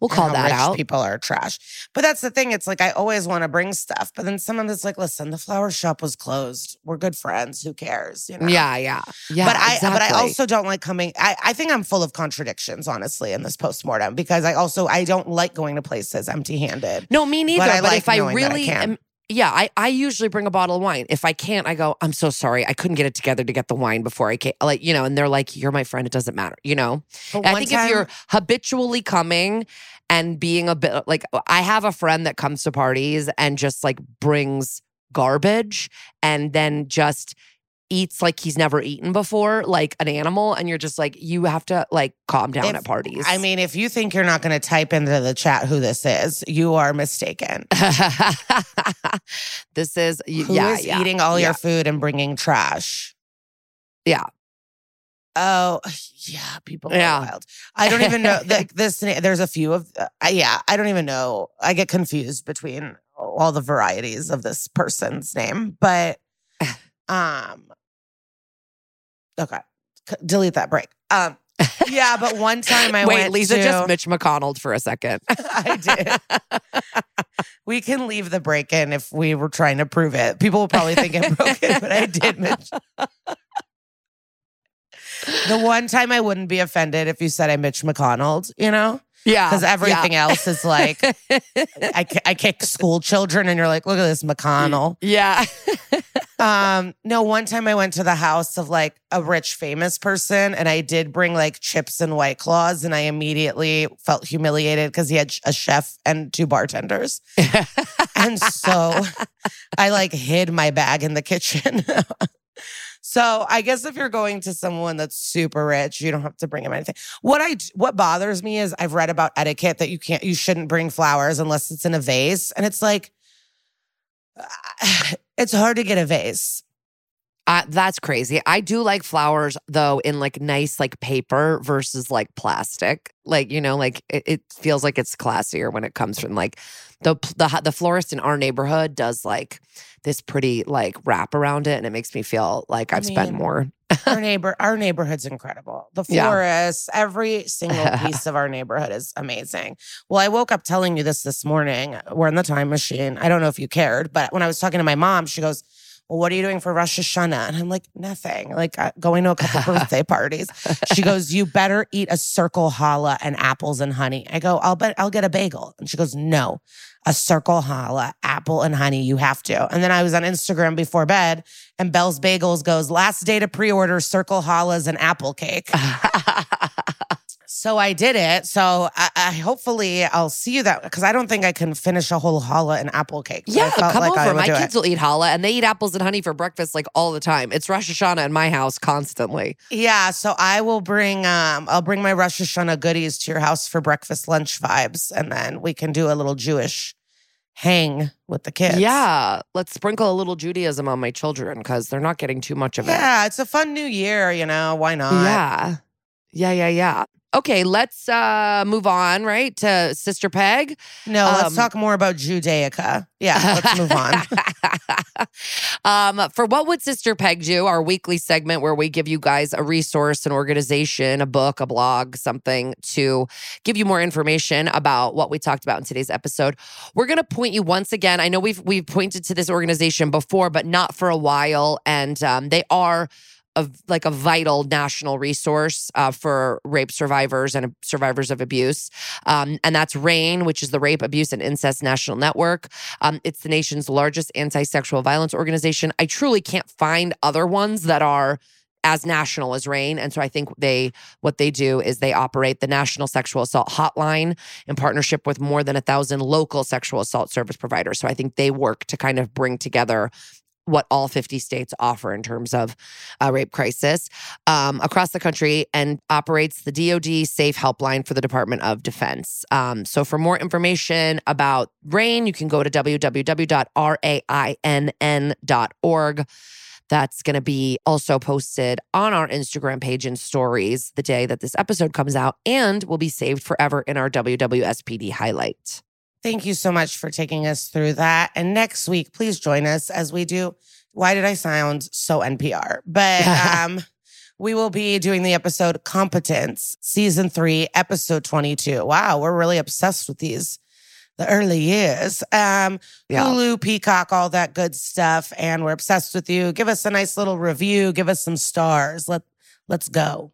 Speaker 4: we'll call that out.
Speaker 5: People are trash. But that's the thing. It's like I always want to bring stuff, but then someone that's like, listen, the flower shop was closed. We're good friends. Who cares? You know?
Speaker 4: Yeah, yeah, yeah.
Speaker 5: but I but I also don't like coming. I, I think I'm full of contradictions, honestly, in this postmortem because I also I don't like going to places empty handed.
Speaker 4: no, me neither.
Speaker 5: I
Speaker 4: But,
Speaker 5: like
Speaker 4: if I really am, yeah, I, I usually bring a bottle of wine. If I can't, I go, I'm so sorry. I couldn't get it together to get the wine before I came. Like, you know, and they're like, you're my friend. It doesn't matter, you know? I think
Speaker 5: time-
Speaker 4: if you're habitually coming and being a bit like, I have a friend that comes to parties and just like brings garbage and then just eats like he's never eaten before, like an animal. And you're just like, you have to like calm down
Speaker 5: If-
Speaker 4: at parties.
Speaker 5: I mean, if you think you're not going to type into the chat who this is, you are mistaken.
Speaker 4: this is,
Speaker 5: Who
Speaker 4: yeah,
Speaker 5: is
Speaker 4: yeah,
Speaker 5: eating all
Speaker 4: yeah.
Speaker 5: your food and bringing trash?
Speaker 4: Yeah.
Speaker 5: Oh, yeah. People
Speaker 4: Yeah.
Speaker 5: wild. I don't even know. Like this, there's a few of. Uh, yeah, I don't even know. I get confused between all the varieties of this person's name, but um, okay, C- delete that break. Um, yeah, but one time I
Speaker 4: Wait,
Speaker 5: went
Speaker 4: Liza
Speaker 5: to,
Speaker 4: just Mitch McConnell for a second.
Speaker 5: I did. we can leave the break in if we were trying to prove it. People will probably think I'm broken, but I did Mitch. The one time I wouldn't be offended if you said I Mitch McConnell, you know,
Speaker 4: yeah.
Speaker 5: because everything else is like I, I kick school children, and you're like, look at this McConnell.
Speaker 4: yeah.
Speaker 5: Um, no, one time I went to the house of like a rich famous person and I did bring like chips and white claws and I immediately felt humiliated because he had a chef and two bartenders. and so I like hid my bag in the kitchen. so I guess if you're going to someone that's super rich, you don't have to bring him anything. What I what bothers me is I've read about etiquette that you can't you shouldn't bring flowers unless it's in a vase. And it's like it's hard to get a vase.
Speaker 4: Uh, that's crazy. I do like flowers though in like nice like paper versus like plastic. Like you know, like it, it feels like it's classier when it comes from like the the the florist in our neighborhood does like this pretty like wrap around it, and it makes me feel like
Speaker 5: I
Speaker 4: I've spent more.
Speaker 5: our neighbor our neighborhood's incredible the
Speaker 4: Yeah.
Speaker 5: florist every single piece of our neighborhood is amazing well i woke up telling you this this morning we're in the time machine i don't know if you cared but when i was talking to my mom she goes well what are you doing for rosh hashanah and i'm like nothing like uh, going to a couple birthday parties she goes you better eat a circle challah and apples and honey i go i'll bet i'll get a bagel and she goes no a circle challah, apple and honey. You have to. And then I was on Instagram before bed, and Belle's Bagels goes last day to pre-order circle challahs and apple cake. So I did it. So I, I hopefully I'll see you that because I don't think I can finish a whole challah and apple cake. I
Speaker 4: Yeah,
Speaker 5: felt
Speaker 4: come
Speaker 5: like
Speaker 4: over. My kids
Speaker 5: it.
Speaker 4: will eat challah, and they eat apples and honey for breakfast like all the time. It's Rosh Hashanah in my house constantly.
Speaker 5: Yeah, so I will bring um I'll bring my Rosh Hashanah goodies to your house for breakfast lunch vibes, and then we can do a little Jewish hang with the kids.
Speaker 4: Yeah, let's sprinkle a little Judaism on my children because they're not getting too much of it.
Speaker 5: Yeah, it's a fun new year, you know. Why not?
Speaker 4: Yeah. Yeah, yeah, yeah. Okay, let's uh move on, right? To Sister Peg.
Speaker 5: No, let's
Speaker 4: Um,
Speaker 5: talk more about Judaica. Yeah, let's move on.
Speaker 4: um, for what would Sister Peg do? Our weekly segment where we give you guys a resource, an organization, a book, a blog, something to give you more information about what we talked about in today's episode. We're going to point you once again. I know we've we've pointed to this organization before, but not for a while, and um, they are. Of like a vital national resource uh, for rape survivors and survivors of abuse, um, and that's RAINN, which is the Rape, Abuse, and Incest National Network. Um, it's the nation's largest anti sexual violence organization. I truly can't find other ones that are as national as RAINN. And so I think they, what they do is they operate the National Sexual Assault Hotline in partnership with more than a thousand local sexual assault service providers. So I think they work to kind of bring together what all 50 states offer in terms of a rape crisis um, across the country and operates the DoD Safe Helpline for the Department of Defense. Um, so, for more information about RAINN, you can go to www.rainn.org. That's going to be also posted on our Instagram page and stories the day that this episode comes out and will be saved forever in our WWSPD highlight.
Speaker 5: Thank you so much for taking us through that. And next week, please join us as we do. Why did I sound so NPR? But um, we will be doing the episode Competence, season three, episode 22. Wow, we're really obsessed with these, the early years. Um,
Speaker 4: Yeah.
Speaker 5: Hulu, Peacock, all that good stuff. And we're obsessed with you. Give us a nice little review, give us some stars. Let, let's go.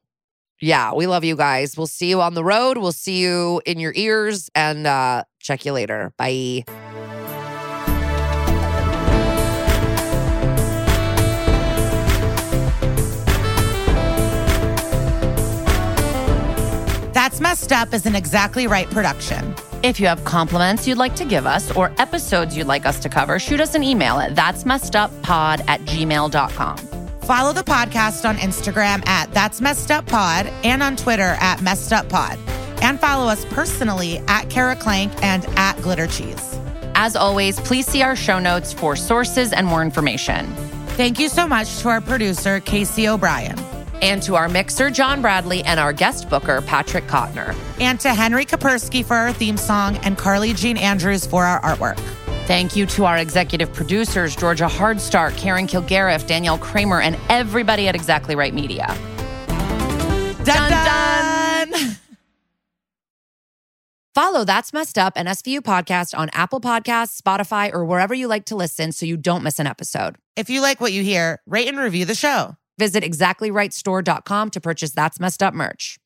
Speaker 4: Yeah, we love you guys. We'll see you on the road. We'll see you in your ears and uh, check you later. Bye.
Speaker 3: That's Messed Up is an exactly right production.
Speaker 2: If you have compliments you'd like to give us or episodes you'd like us to cover, shoot us an email at that's messed up pod at gmail.com.
Speaker 3: Follow the podcast on Instagram at That's Messed Up Pod and on Twitter at Messed Up Pod. And follow us personally at Kara Klenk and at Glitter Cheese.
Speaker 2: As always, please see our show notes for sources and more information.
Speaker 3: Thank you so much to our producer, Casey O'Brien,
Speaker 2: And to our mixer, John Bradley, and our guest booker, Patrick Kottner.
Speaker 3: and to Henry Kapersky for our theme song and Carly Jean Andrews for our artwork.
Speaker 2: Thank you to our executive producers, Georgia Hardstark, Karen Kilgariff, Danielle Kramer, and everybody at Exactly Right Media.
Speaker 3: Dun dun!
Speaker 4: Follow That's Messed Up and SVU podcast on Apple Podcasts, Spotify, or wherever you like to listen so you don't miss an episode.
Speaker 3: If you like what you hear, rate and review the show.
Speaker 4: Visit exactlyrightstore.com to purchase That's Messed Up merch.